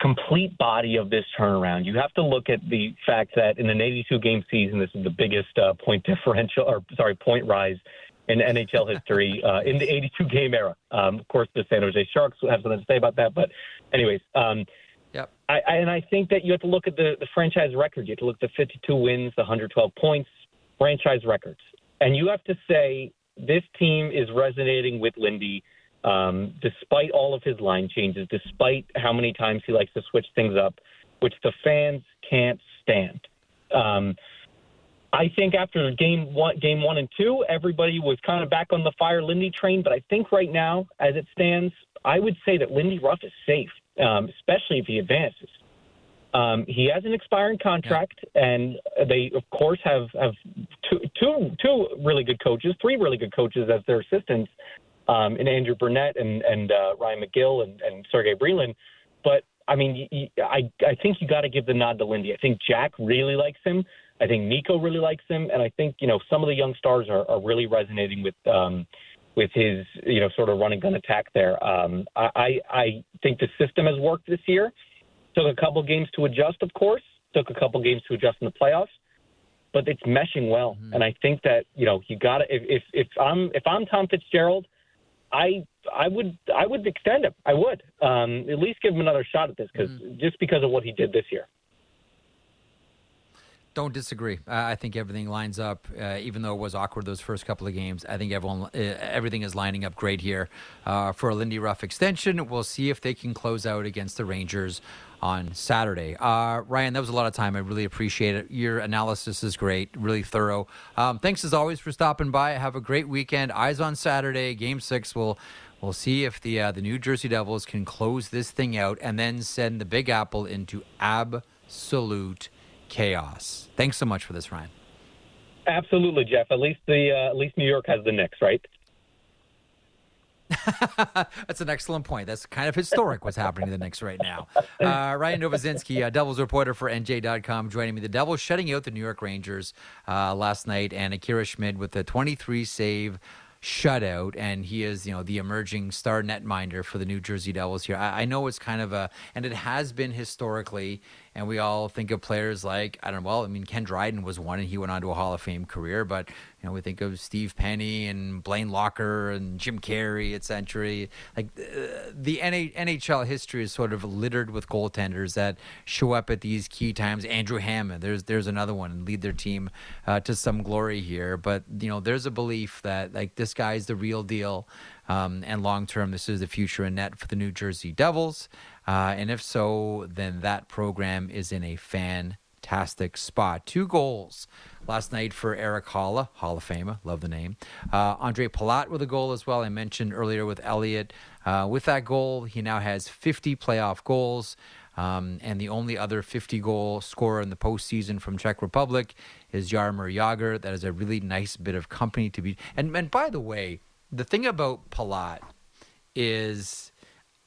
complete body of this turnaround. You have to look at the fact that in an 82 game season, this is the biggest uh, point differential, or sorry, point rise in NHL history uh, in the 82 game era. Um, of course, the San Jose Sharks have something to say about that, but anyways. Um, Yep. I, I, and I think that you have to look at the, the franchise record. You have to look at the 52 wins, the 112 points, franchise records. And you have to say this team is resonating with Lindy um, despite all of his line changes, despite how many times he likes to switch things up, which the fans can't stand. Um, I think after game one, game one and two, everybody was kind of back on the fire Lindy train. But I think right now, as it stands, I would say that Lindy Ruff is safe, um, especially if he advances. Um, he has an expiring contract, and they, of course, have have two, two two really good coaches, three really good coaches as their assistants, um, in Andrew Brunette and and uh, Ryan McGill and, and Sergei Brylin. But I mean, I I think you got to give the nod to Lindy. I think Jack really likes him. I think Nico really likes him, and I think you know some of the young stars are, are really resonating with um, with his you know sort of run and gun attack there. Um, I I I think the system has worked this year. Took a couple games to adjust, of course. Took a couple games to adjust in the playoffs, but it's meshing well. And I think that you know you got to if, if if I'm if I'm Tom Fitzgerald, I I would I would extend him. I would um, at least give him another shot at this because just because of what he did this year. Don't disagree. Uh, I think everything lines up, uh, even though it was awkward those first couple of games. I think everyone, uh, everything is lining up great here uh, for a Lindy Ruff extension. We'll see if they can close out against the Rangers on Saturday. Uh, Ryan, that was a lot of time. I really appreciate it. Your analysis is great, really thorough. Um, thanks as always for stopping by. Have a great weekend. Eyes on Saturday, Game Six. We'll we'll see if the uh, the New Jersey Devils can close this thing out and then send the Big Apple into absolute chaos. Thanks so much for this, Ryan. Absolutely, Jeff. At least the uh, at least New York has the Knicks, right? That's an excellent point. That's kind of historic what's happening to the Knicks right now. Uh, Ryan Novozinsky, uh, Devils reporter for NJ.com, joining me. The Devils shutting out the New York Rangers uh, last night, and Akira Schmid with a 23 save shutout, and he is, you know, the emerging star netminder for the New Jersey Devils here. I, I know it's kind of a, and it has been historically, and we all think of players like I don't know. Well, I mean, Ken Dryden was one, and he went on to a Hall of Fame career. But you know, we think of Steve Penney and Blaine Lacher and Jim Carey, et cetera. Like uh, the NH- NHL history is sort of littered with goaltenders that show up at these key times. Andrew Hammond, there's there's another one, and lead their team uh, to some glory here. But you know, there's a belief that like this guy's the real deal. Um, and long term, this is the future in net for the New Jersey Devils. Uh, and if so, then that program is in a fantastic spot. Two goals last night for Erik Haula, Hall of Famer, love the name. Uh, Ondrej Palat with a goal as well. I mentioned earlier with Elliotte. Uh, with that goal, he now has 50 playoff goals. Um, and the only other 50 goal scorer in the postseason from Czech Republic is Jaromir Jagr. That is a really nice bit of company to be. And, and by the way, the thing about Palat is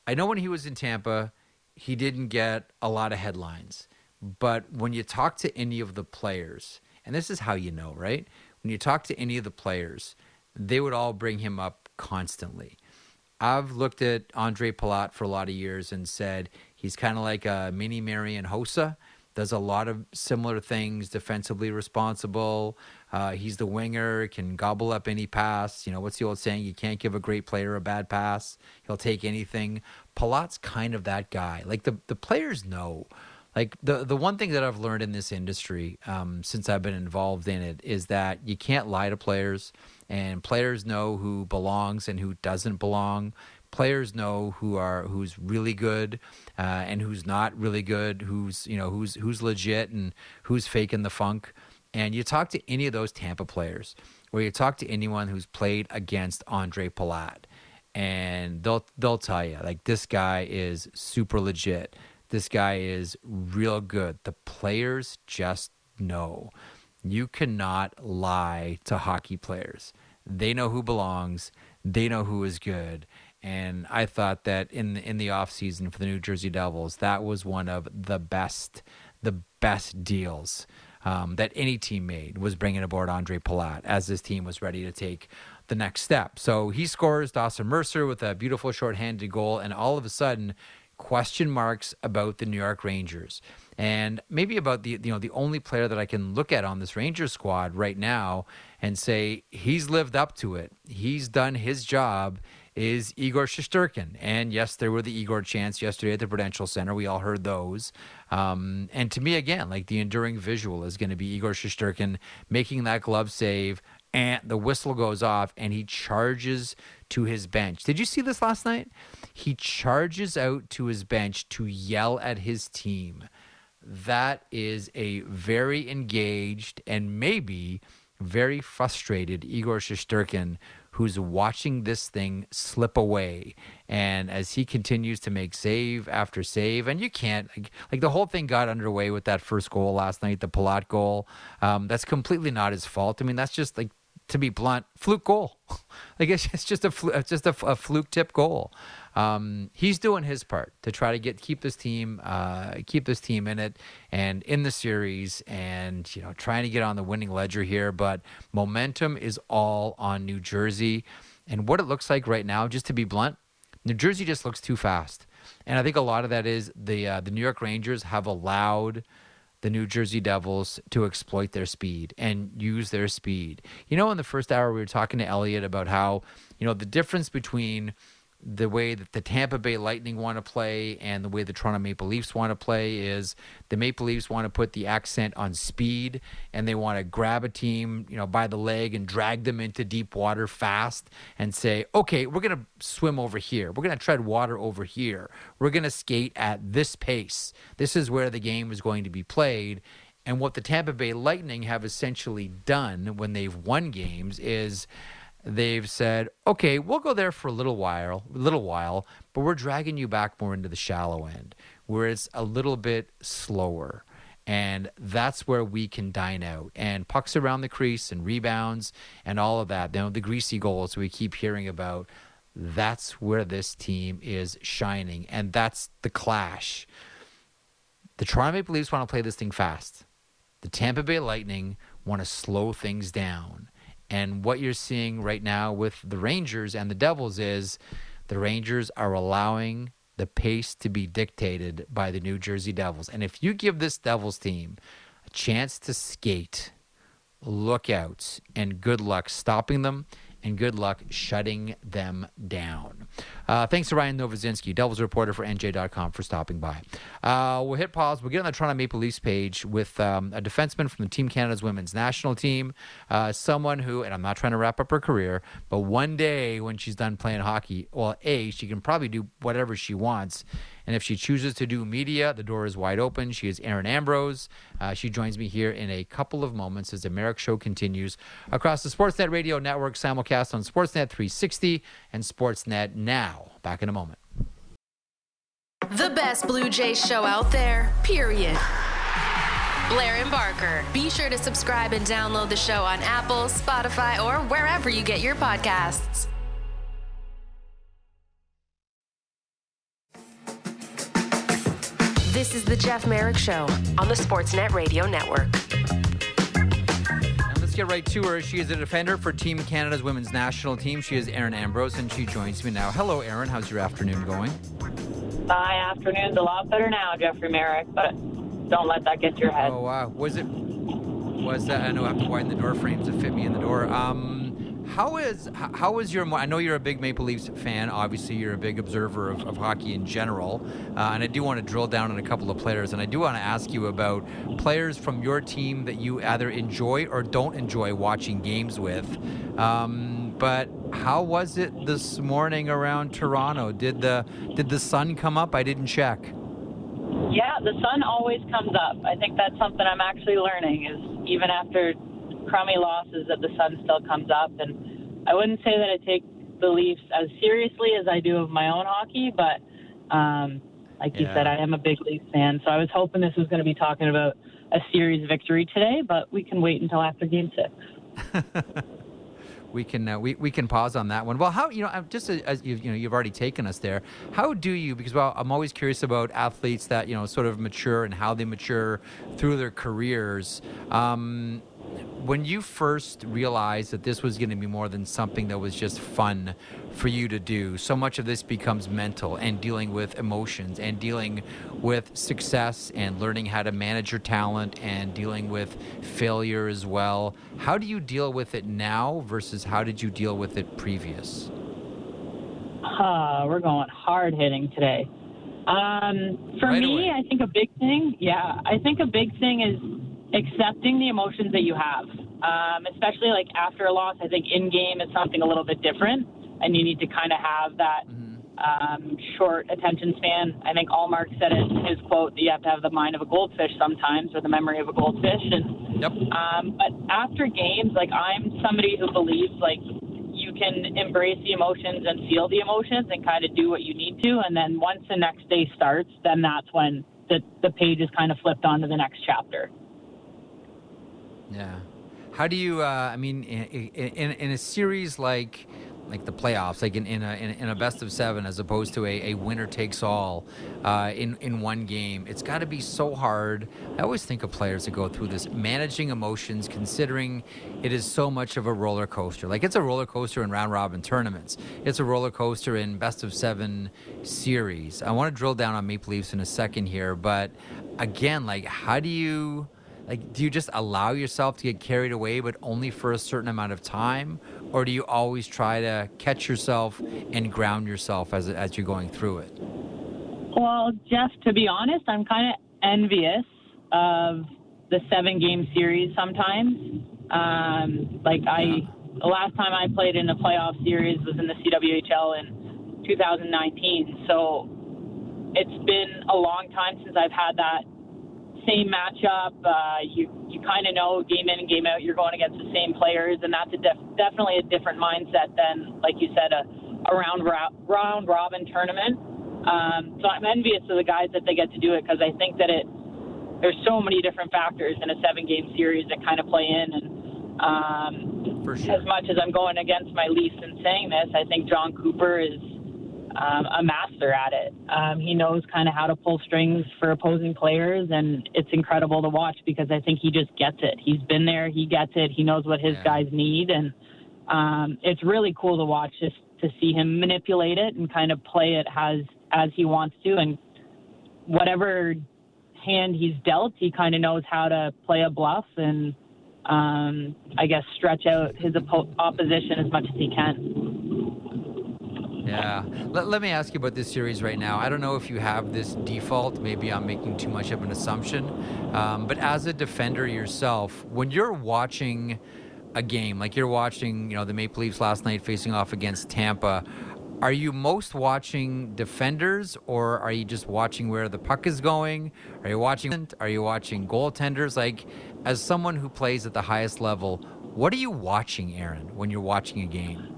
I know when he was in Tampa, he didn't get a lot of headlines. But when you talk to any of the players, and this is how you know, right? When you talk to any of the players, they would all bring him up constantly. I've looked at Ondrej Palat for a lot of years and said he's kind of like a mini Marian Hossa. Does a lot of similar things, defensively responsible. Uh, he's the winger, can gobble up any pass. You know, what's the old saying? You can't give a great player a bad pass. He'll take anything. Palat's kind of that guy. Like the, the players know. Like the, the one thing that I've learned in this industry um, since I've been involved in it is that you can't lie to players and players know who belongs and who doesn't belong. Players know who are who's really good uh, and who's not really good, who's you know who's who's legit and who's faking the funk. And you talk to any of those Tampa players, or you talk to anyone who's played against Ondrej Palat, and they'll they'll tell you like this guy is super legit. This guy is real good. The players just know. You cannot lie to hockey players. They know who belongs. They know who is good. And I thought that in in the offseason for the New Jersey Devils, that was one of the best the best deals um, that any team made was bringing aboard Ondrej Palat as this team was ready to take the next step. So he scores Dawson Mercer with a beautiful shorthanded goal, and all of a sudden, question marks about the New York Rangers and maybe about the you know the only player that I can look at on this Rangers squad right now and say he's lived up to it. He's done his job. Is Igor Shesterkin. And yes, there were the Igor chants yesterday at the Prudential Center. We all heard those. Um, and to me, again, like the enduring visual is going to be Igor Shesterkin making that glove save, and the whistle goes off, and he charges to his bench. Did you see this last night? He charges out to his bench to yell at his team that is a very engaged and maybe very frustrated Igor Shesterkin who's watching this thing slip away. And as he continues to make save after save, and you can't, like, like the whole thing got underway with that first goal last night, the Palat goal. Um, that's completely not his fault. I mean, that's just like, to be blunt, fluke goal. like it's, it's just a it's just a, a fluke tip goal. Um, he's doing his part to try to get keep this team uh, keep this team in it and in the series and you know trying to get on the winning ledger here. But momentum is all on New Jersey. And what it looks like right now just to be blunt New Jersey just looks too fast. And I think a lot of that is the uh, the New York Rangers have allowed the New Jersey Devils to exploit their speed and use their speed. You know, in the first hour, we were talking to Elliotte about how, you know, the difference between the way that the Tampa Bay Lightning want to play and the way the Toronto Maple Leafs want to play is the Maple Leafs want to put the accent on speed and they want to grab a team, you know, by the leg and drag them into deep water fast and say, "Okay, we're going to swim over here. We're going to tread water over here. We're going to skate at this pace. This is where the game is going to be played." And what the Tampa Bay Lightning have essentially done when they've won games is they've said, okay, we'll go there for a little while, a little while, but we're dragging you back more into the shallow end, where it's a little bit slower. And that's where we can dine out. And pucks around the crease and rebounds and all of that. You know, the greasy goals we keep hearing about. That's where this team is shining. And that's the clash. The Toronto Maple Leafs want to play this thing fast. The Tampa Bay Lightning want to slow things down. And what you're seeing right now with the Rangers and the Devils is the Rangers are allowing the pace to be dictated by the New Jersey Devils. And if you give this Devils team a chance to skate, look out and good luck stopping them and good luck shutting them down. Uh, thanks to Ryan Novozinsky, Devils reporter for NJ.com, for stopping by. Uh, we'll hit pause. We'll get on the Toronto Maple Leafs page with um, a defenseman from the Team Canada's women's national team, uh, someone who, and I'm not trying to wrap up her career, but one day when she's done playing hockey, well, A, she can probably do whatever she wants and if she chooses to do media, the door is wide open. She is Erin Ambrose. Uh, she joins me here in a couple of moments as the Marek Show continues across the Sportsnet Radio Network, simulcast on Sportsnet 360 and Sportsnet Now. Back in a moment. The best Blue Jays show out there, period. Blair and Barker. Be sure to subscribe and download the show on Apple, Spotify, or wherever you get your podcasts. This is the Jeff Marek Show on the Sportsnet Radio Network. Let's get right to her. She is a defender for Team Canada's women's national team. She is Erin Ambrose, and she joins me now. Hello, Erin. How's your afternoon going? My afternoon's a lot better now, Jeffrey Marek, but don't let that get to your head. Oh wow, was it? Was that? I know I have to widen the door frames to fit me in the door. Um, how is how is your? I know you're a big Maple Leafs fan. Obviously, you're a big observer of, of hockey in general, uh, and I do want to drill down on a couple of players. And I do want to ask you about players from your team that you either enjoy or don't enjoy watching games with. Um, but how was it this morning around Toronto? Did the did the sun come up? I didn't check. Yeah, the sun always comes up. I think that's something I'm actually learning. Is even after crummy losses, that the sun still comes up. And I wouldn't say that I take the Leafs as seriously as I do of my own hockey, but um, like yeah. you said, I am a big Leafs fan. So I was hoping this was going to be talking about a series victory today, but we can wait until after Game Six. we can uh, we, we can pause on that one. Well, how you know I'm just as you've you know you've already taken us there. How do you because well I'm always curious about athletes that you know sort of mature and how they mature through their careers. Um, when you first realized that this was going to be more than something that was just fun for you to do, so much of this becomes mental and dealing with emotions and dealing with success and learning how to manage your talent and dealing with failure as well. How do you deal with it now versus how did you deal with it previous? Uh, we're going hard hitting today. Um, for right me, away. I think a big thing, yeah, I think a big thing is accepting the emotions that you have, um, especially like after a loss. I think in game is something a little bit different, and you need to kind of have that mm-hmm. um, short attention span. I think Ullmark said it in his quote that you have to have the mind of a goldfish sometimes, or the memory of a goldfish. And yep. um, but after games, like I'm somebody who believes like you can embrace the emotions and feel the emotions and kind of do what you need to, and then once the next day starts, then that's when the the page is kind of flipped onto the next chapter. Yeah. How do you? Uh, I mean, in, in, in a series like like the playoffs, like in, in a in, a best of seven, as opposed to a, a winner takes all uh, in in one game, it's got to be so hard. I always think of players that go through this, managing emotions, considering it is so much of a roller coaster. Like it's a roller coaster in round robin tournaments. It's a roller coaster in best of seven series. I want to drill down on Maple Leafs in a second here, but again, like how do you? Like do you just allow yourself to get carried away but only for a certain amount of time? Or do you always try to catch yourself and ground yourself as as you're going through it? Well jeff to be honest i'm kind of envious of the seven game series sometimes. Um, like i yeah. the last time i played in a playoff series was in the cwhl in 2019 so it's been a long time since i've had that same matchup. Uh, you you kind of know game in and game out you're going against the same players, and that's a def- definitely a different mindset than, like you said, a, a round ro- round robin tournament. Um, so I'm envious of the guys that they get to do it because I think that it there's so many different factors in a seven game series that kind of play in. And um, sure. as much as I'm going against my Leafs in saying this, I think Jon Cooper is um, a master at it. Um, he knows kind of how to pull strings for opposing players, and it's incredible to watch because I think he just gets it. He's been there, he gets it, he knows what his yeah. guys need, and um, it's really cool to watch just to see him manipulate it and kind of play it as as he wants to, and whatever hand he's dealt, he kind of knows how to play a bluff and um, I guess stretch out his oppo- opposition as much as he can. Yeah. Let, let me ask you about this series right now. I don't know if you have this default. Maybe I'm making too much of an assumption. Um, but as a defender yourself, when you're watching a game, like you're watching, you know, the Maple Leafs last night facing off against Tampa, are you most watching defenders or are you just watching where the puck is going? Are you watching are you watching goaltenders? Like as someone who plays at the highest level, what are you watching, Erin, when you're watching a game?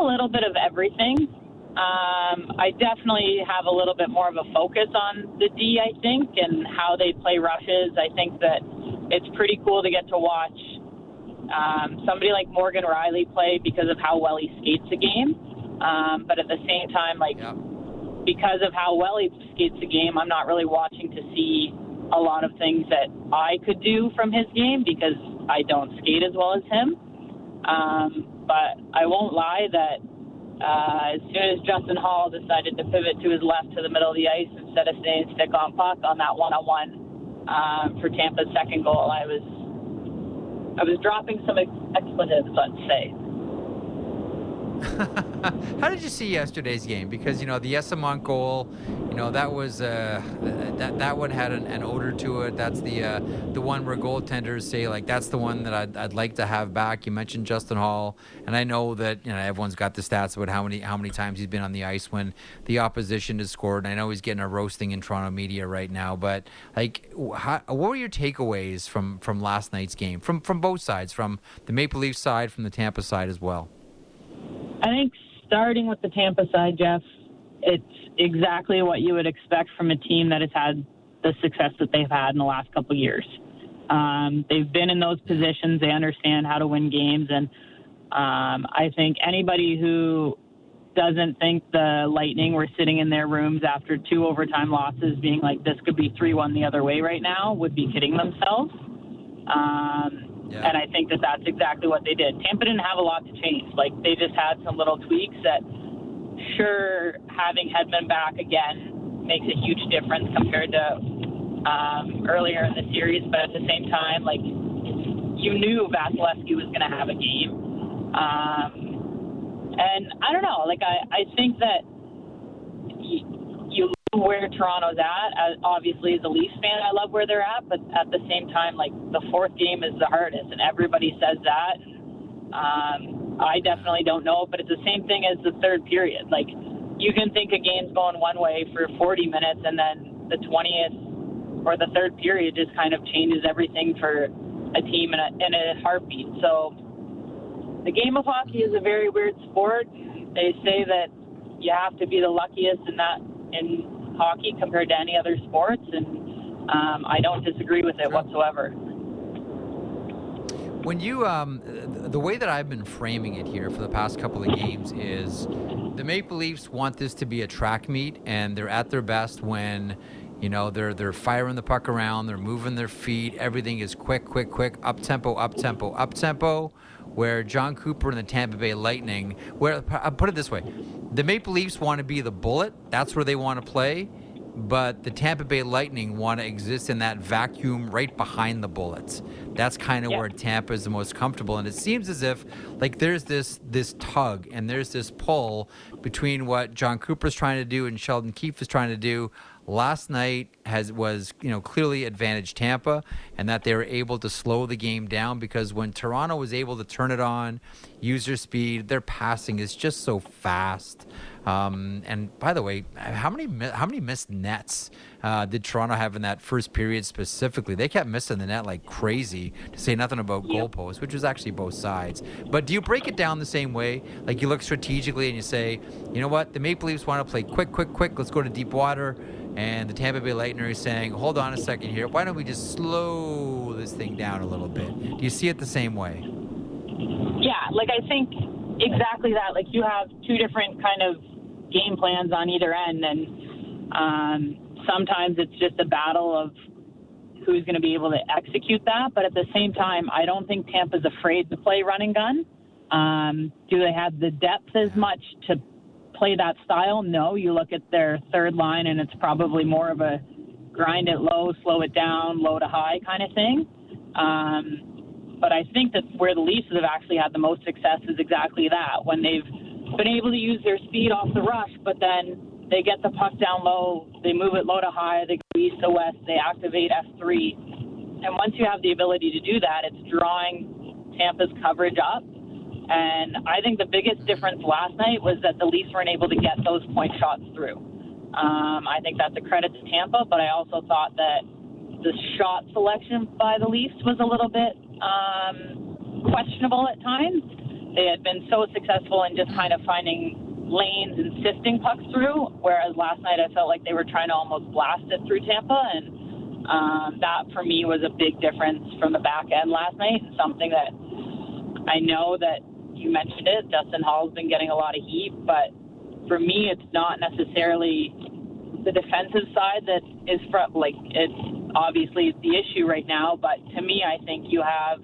A little bit of everything. Um, I definitely have a little bit more of a focus on the D, I think, and how they play rushes. I think that it's pretty cool to get to watch um, somebody like Morgan Rielly play because of how well he skates the game. Um, but at the same time, like yeah. because of how well he skates the game, I'm not really watching to see a lot of things that I could do from his game because I don't skate as well as him. Um, but I won't lie that uh, as soon as Justin Holl decided to pivot to his left to the middle of the ice instead of staying stick on puck on that one-on-one uh, for Tampa's second goal, I was I was dropping some expletives, let's say. How did you see yesterday's game? Because you know the Eyssimont goal, you know that was uh, that that one had an, an odor to it. That's the uh, the one where goaltenders say like that's the one that I'd, I'd like to have back. You mentioned Justin Holl, and I know that you know everyone's got the stats about how many how many times he's been on the ice when the opposition has scored. And I know he's getting a roasting in Toronto media right now, but like, how, what were your takeaways from from last night's game from from both sides, from the Maple Leaf side, from the Tampa side as well? I think starting with the Tampa side, Jeff, it's exactly what you would expect from a team that has had the success that they've had in the last couple years. Um, they've been in those positions. They understand how to win games, and um, I think anybody who doesn't think the Lightning were sitting in their rooms after two overtime losses, being like this could be three-one the other way right now, would be kidding themselves. Um, yeah. And I think that that's exactly what they did. Tampa didn't have a lot to change. Like they just had some little tweaks that, sure, having Hedman back again makes a huge difference compared to um, earlier in the series. But at the same time, like you knew Vasilevskiy was going to have a game. Um, and I don't know. Like I, I think that you where Toronto's at. Obviously, as a Leafs fan, I love where they're at, but at the same time, like the fourth game is the hardest, and everybody says that. Um, I definitely don't know, but it's the same thing as the third period. Like you can think a game's going one way for 40 minutes, and then the 20th or the third period just kind of changes everything for a team in a, in a heartbeat. So the game of hockey is a very weird sport. They say that you have to be the luckiest in that in hockey compared to any other sports, and um, I don't disagree with it whatsoever. When you, um, the way that I've been framing it here for the past couple of games is the Maple Leafs want this to be a track meet, and they're at their best when you know they're they're firing the puck around, they're moving their feet, everything is quick, quick, quick, up tempo, up tempo, up tempo. Where Jon Cooper and the Tampa Bay Lightning, where I'll put it this way, the Maple Leafs want to be the bullet. That's where they want to play. But the Tampa Bay Lightning want to exist in that vacuum right behind the bullets. That's kind of yeah. where Tampa is the most comfortable. And it seems as if like there's this this tug and there's this pull between what Jon Cooper's trying to do and Sheldon Keefe is trying to do last night has was you know clearly advantage Tampa and that they were able to slow the game down because when Toronto was able to turn it on, use their speed, their passing is just so fast. Um, and by the way, how many how many missed nets uh, did Toronto have in that first period specifically? They kept missing the net like crazy. To say nothing about yep. goalposts, which was actually both sides. But do you break it down the same way? Like you look strategically and you say, you know what, the Maple Leafs want to play quick, quick, quick. Let's go to deep water. And the Tampa Bay Lightning is saying, hold on a second here. Why don't we just slow this thing down a little bit? Do you see it the same way? Yeah, like I think exactly that. Like you have two different kind of game plans on either end, and um, sometimes it's just a battle of who's going to be able to execute that. But at the same time, I don't think Tampa's afraid to play running gun. Um, do they have the depth as much to play that style? No. You look at their third line, and it's probably more of a grind it low, slow it down, low to high kind of thing. Um, but I think that where the Leafs have actually had the most success is exactly that when they've been able to use their speed off the rush, but then they get the puck down low, they move it low to high, they go east to west, they activate F3. And once you have the ability to do that, it's drawing Tampa's coverage up. And I think the biggest difference last night was that the Leafs weren't able to get those point shots through. Um, I think that's a credit to Tampa, but I also thought that the shot selection by the Leafs was a little bit um, questionable at times. They had been so successful in just kind of finding lanes and sifting pucks through, whereas last night I felt like they were trying to almost blast it through Tampa, and um, that for me was a big difference from the back end last night. Something that I know that you mentioned it. Justin Holl's been getting a lot of heat, but for me, it's not necessarily the defensive side that is from like it's obviously the issue right now. But to me, I think you have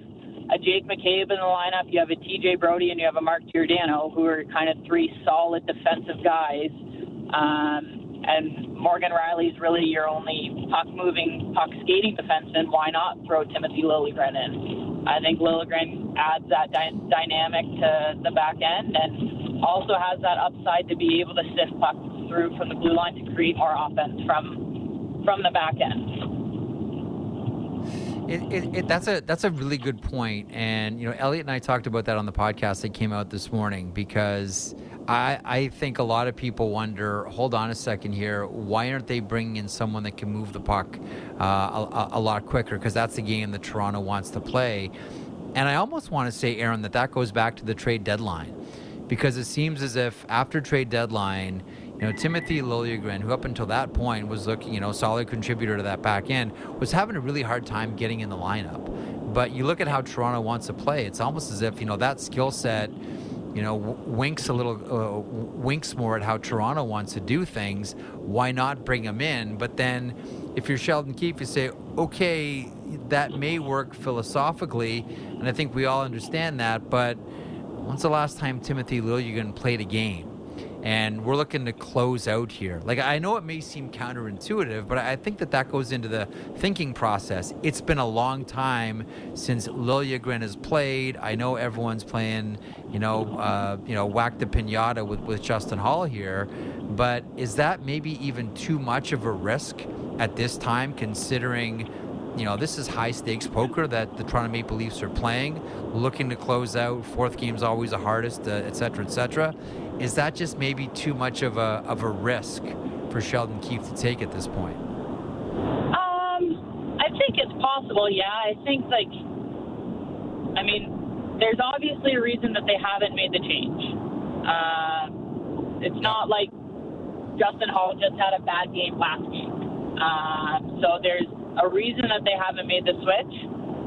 a Jake McCabe in the lineup, you have a TJ Brodie, and you have a Mark Giordano, who are kind of three solid defensive guys. Um, and Morgan Rielly's really your only puck moving, puck skating defenseman. Why not throw Timothy Liljegren in? I think Liljegren adds that dy- dynamic to the back end and also has that upside to be able to sift pucks through from the blue line to create more offense from from the back end. It, it, it, that's a that's a really good point, and you know, Elliotte and I talked about that on the podcast that came out this morning because I I think a lot of people wonder. Hold on a second here. Why aren't they bringing in someone that can move the puck uh, a, a lot quicker? Because that's the game that Toronto wants to play, and I almost want to say, Erin, that that goes back to the trade deadline, because it seems as if after trade deadline you know, Timothy Liljegren, who up until that point was looking, you know, solid contributor to that back end, was having a really hard time getting in the lineup. But you look at how Toronto wants to play; it's almost as if you know that skill set, you know, winks a little, uh, winks more at how Toronto wants to do things. Why not bring him in? But then, if you're Sheldon Keefe, you say, okay, that may work philosophically, and I think we all understand that. But when's the last time Timothy Liljegren played a game? And we're looking to close out here. Like I know it may seem counterintuitive, but I think that that goes into the thinking process. It's been a long time since Liljegren has played. I know everyone's playing, you know, uh, you know, whack the pinata with with Justin Holl here, but is that maybe even too much of a risk at this time, considering? you know, this is high stakes poker that the Toronto Maple Leafs are playing, looking to close out. Fourth game's always the hardest, uh, et cetera, et cetera. Is that just maybe too much of a of a risk for Sheldon Keefe to take at this point? Um, I think it's possible. Yeah, I think like, I mean, there's obviously a reason that they haven't made the change. Uh, it's not like Justin Holl just had a bad game last game. Uh, so there's a reason that they haven't made the switch.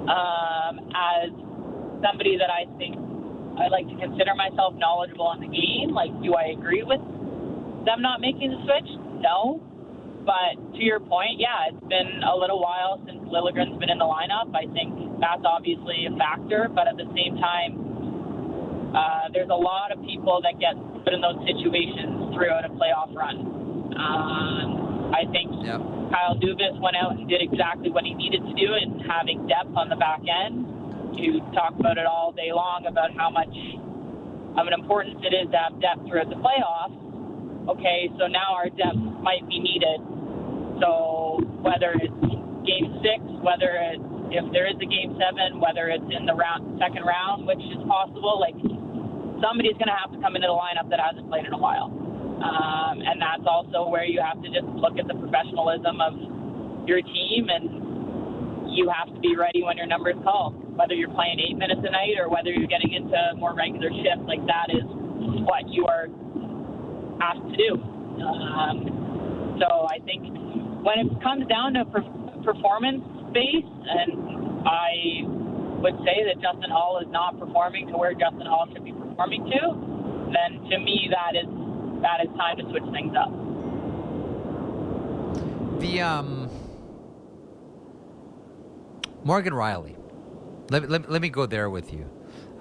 Um, as somebody that I think I like to consider myself knowledgeable on the game, like, do I agree with them not making the switch? No. But to your point, yeah, it's been a little while since Liljegren's been in the lineup. I think that's obviously a factor, but at the same time, uh, there's a lot of people that get put in those situations throughout a playoff run. Um, I think yep. Kyle Dubas went out and did exactly what he needed to do in having depth on the back end. You talk about it all day long about how much of an importance it is to have depth throughout the playoffs. Okay, so now our depth might be needed. So whether it's game six, whether it's if there is a game seven, whether it's in the round second round, which is possible, like somebody's going to have to come into the lineup that hasn't played in a while. Um, and that's also where you have to just look at the professionalism of your team and you have to be ready when your number is called. Whether you're playing eight minutes a night or whether you're getting into more regular shifts, like that is what you are asked to do. Um, so I think when it comes down to per- performance based, and I would say that Justin Holl is not performing to where Justin Holl should be performing to, then to me that is that is time to switch things up. The um, Morgan Rielly. Let, let, let me go there with you.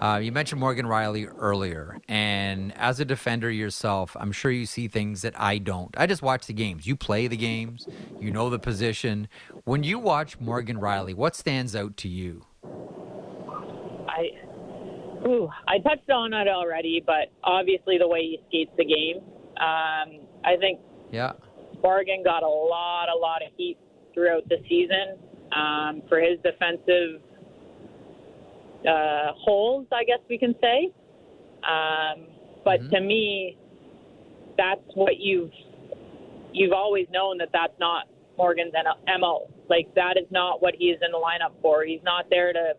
Uh, you mentioned Morgan Rielly earlier, and as a defender yourself, I'm sure you see things that I don't. I just watch the games. You play the games, you know the position. When you watch Morgan Rielly, what stands out to you? I Ooh, I touched on it already, but obviously the way he skates the game. Um, I think yeah. Morgan got a lot, a lot of heat throughout the season um, for his defensive uh, holes, I guess we can say. Um, but mm-hmm. to me, that's what you've you've always known that that's not Morgan's mo. Like that is not what he is in the lineup for. He's not there to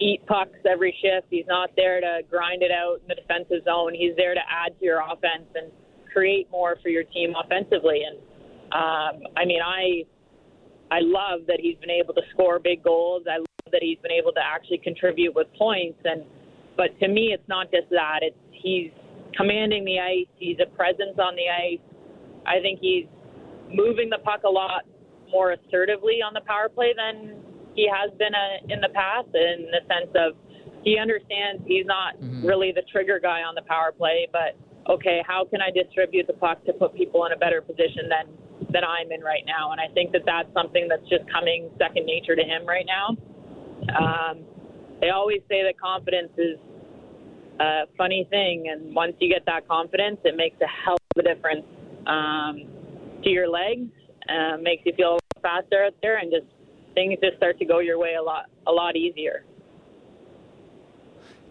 eat pucks every shift. He's not there to grind it out in the defensive zone. He's there to add to your offense and create more for your team offensively. And um, I mean, I I love that he's been able to score big goals. I that he's been able to actually contribute with points. And but to me, it's not just that. It's he's commanding the ice. He's a presence on the ice. I think he's moving the puck a lot more assertively on the power play than he has been a, in the past in the sense of he understands he's not mm-hmm. really the trigger guy on the power play, but okay, how can I distribute the puck to put people in a better position than than I'm in right now? And I think that that's something that's just coming second nature to him right now. Um, they always say that confidence is a funny thing, and once you get that confidence, it makes a hell of a difference um, to your legs, uh, makes you feel faster out there, and just things just start to go your way a lot a lot easier.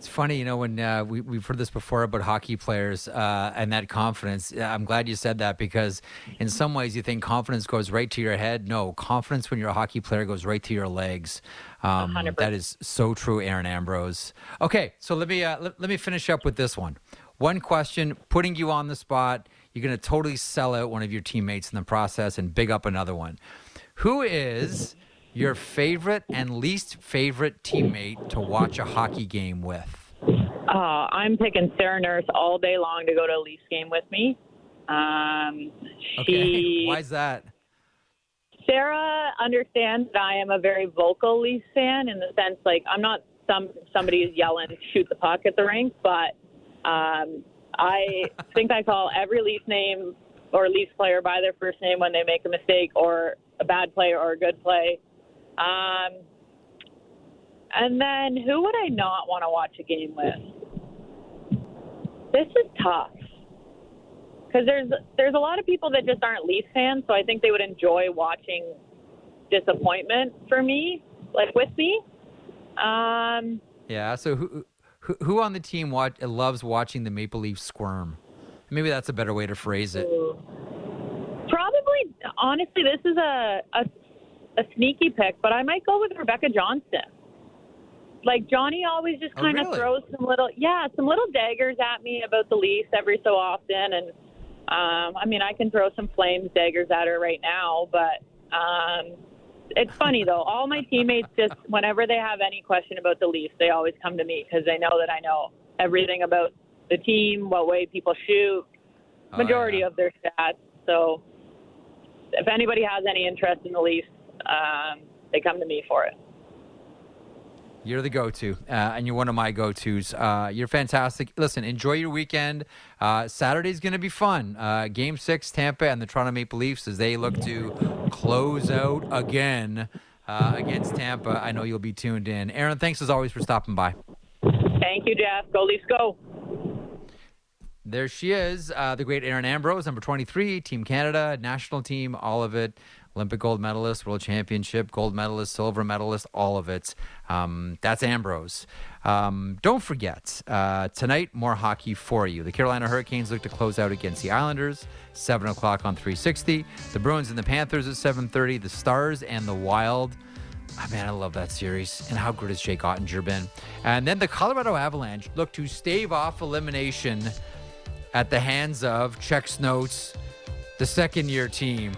It's funny, you know, when uh, we, we've heard this before about hockey players uh, and that confidence. I'm glad you said that because in some ways you think confidence goes right to your head. No, confidence when you're a hockey player goes right to your legs. Um, that is so true, Erin Ambrose. Okay, so let me uh, let, let me finish up with this one. One question, putting you on the spot. You're going to totally sell out one of your teammates in the process and big up another one. Who is your favorite and least favorite teammate to watch a hockey game with? Uh, I'm picking Sarah Nurse all day long to go to a Leafs game with me. Um, okay. Why is that? Sarah understands that I am a very vocal Leafs fan in the sense, like, I'm not some somebody who's yelling, shoot the puck at the rink, but um, I think I call every Leafs name or Leafs player by their first name when they make a mistake or a bad play or a good play. Um, and then who would I not want to watch a game with? This is tough because there's there's a lot of people that just aren't Leafs fans, so I think they would enjoy watching disappointment for me, like with me. Um, yeah. So who who, who on the team watch, loves watching the Maple Leafs squirm? Maybe that's a better way to phrase it. Probably, honestly, this is a, a a sneaky pick, but I might go with Rebecca Johnston. Like Johnny always just kind oh, of really? throws some little, yeah, some little daggers at me about the Leafs every so often, and um, I mean I can throw some flames daggers at her right now, but um, it's funny though. All my teammates just whenever they have any question about the Leafs, they always come to me because they know that I know everything about the team, what way people shoot, majority oh, yeah. of their stats. So if anybody has any interest in the Leafs, um, they come to me for it. You're the go-to, uh, and you're one of my go-tos. Uh, you're fantastic. Listen, enjoy your weekend. Uh, Saturday's going to be fun. Uh, game six, Tampa and the Toronto Maple Leafs as they look to close out again uh, against Tampa. I know you'll be tuned in. Erin, thanks as always for stopping by. Thank you, Jeff. Go Leafs, go. There she is, uh, the great Erin Ambrose, number 23, Team Canada, national team, all of it. Olympic gold medalist, world championship gold medalist, silver medalist, all of it. Um, that's Ambrose. Um, don't forget, uh, tonight, more hockey for you. The Carolina Hurricanes look to close out against the Islanders, 7 o'clock on 360. The Bruins and the Panthers at 7.30. The Stars and the Wild. Oh, man, I love that series. And how good has Jake Oettinger been? And then the Colorado Avalanche look to stave off elimination at the hands of Checks Notes, the second year team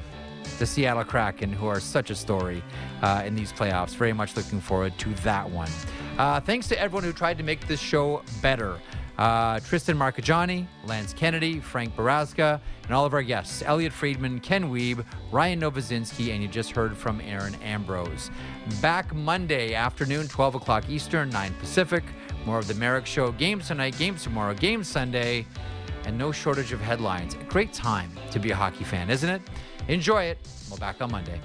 the Seattle Kraken, who are such a story uh, in these playoffs. Very much looking forward to that one. Uh, thanks to everyone who tried to make this show better. Uh, Tristan Marcagiani, Lance Kennedy, Frank Baraska, and all of our guests Elliotte Friedman, Ken Wiebe, Ryan Novozinsky, and you just heard from Erin Ambrose. Back Monday afternoon, 12 o'clock Eastern, 9 Pacific. More of the Marek Show. Games tonight, games tomorrow, games Sunday, and no shortage of headlines. A great time to be a hockey fan, isn't it? Enjoy it. We'll back on Monday.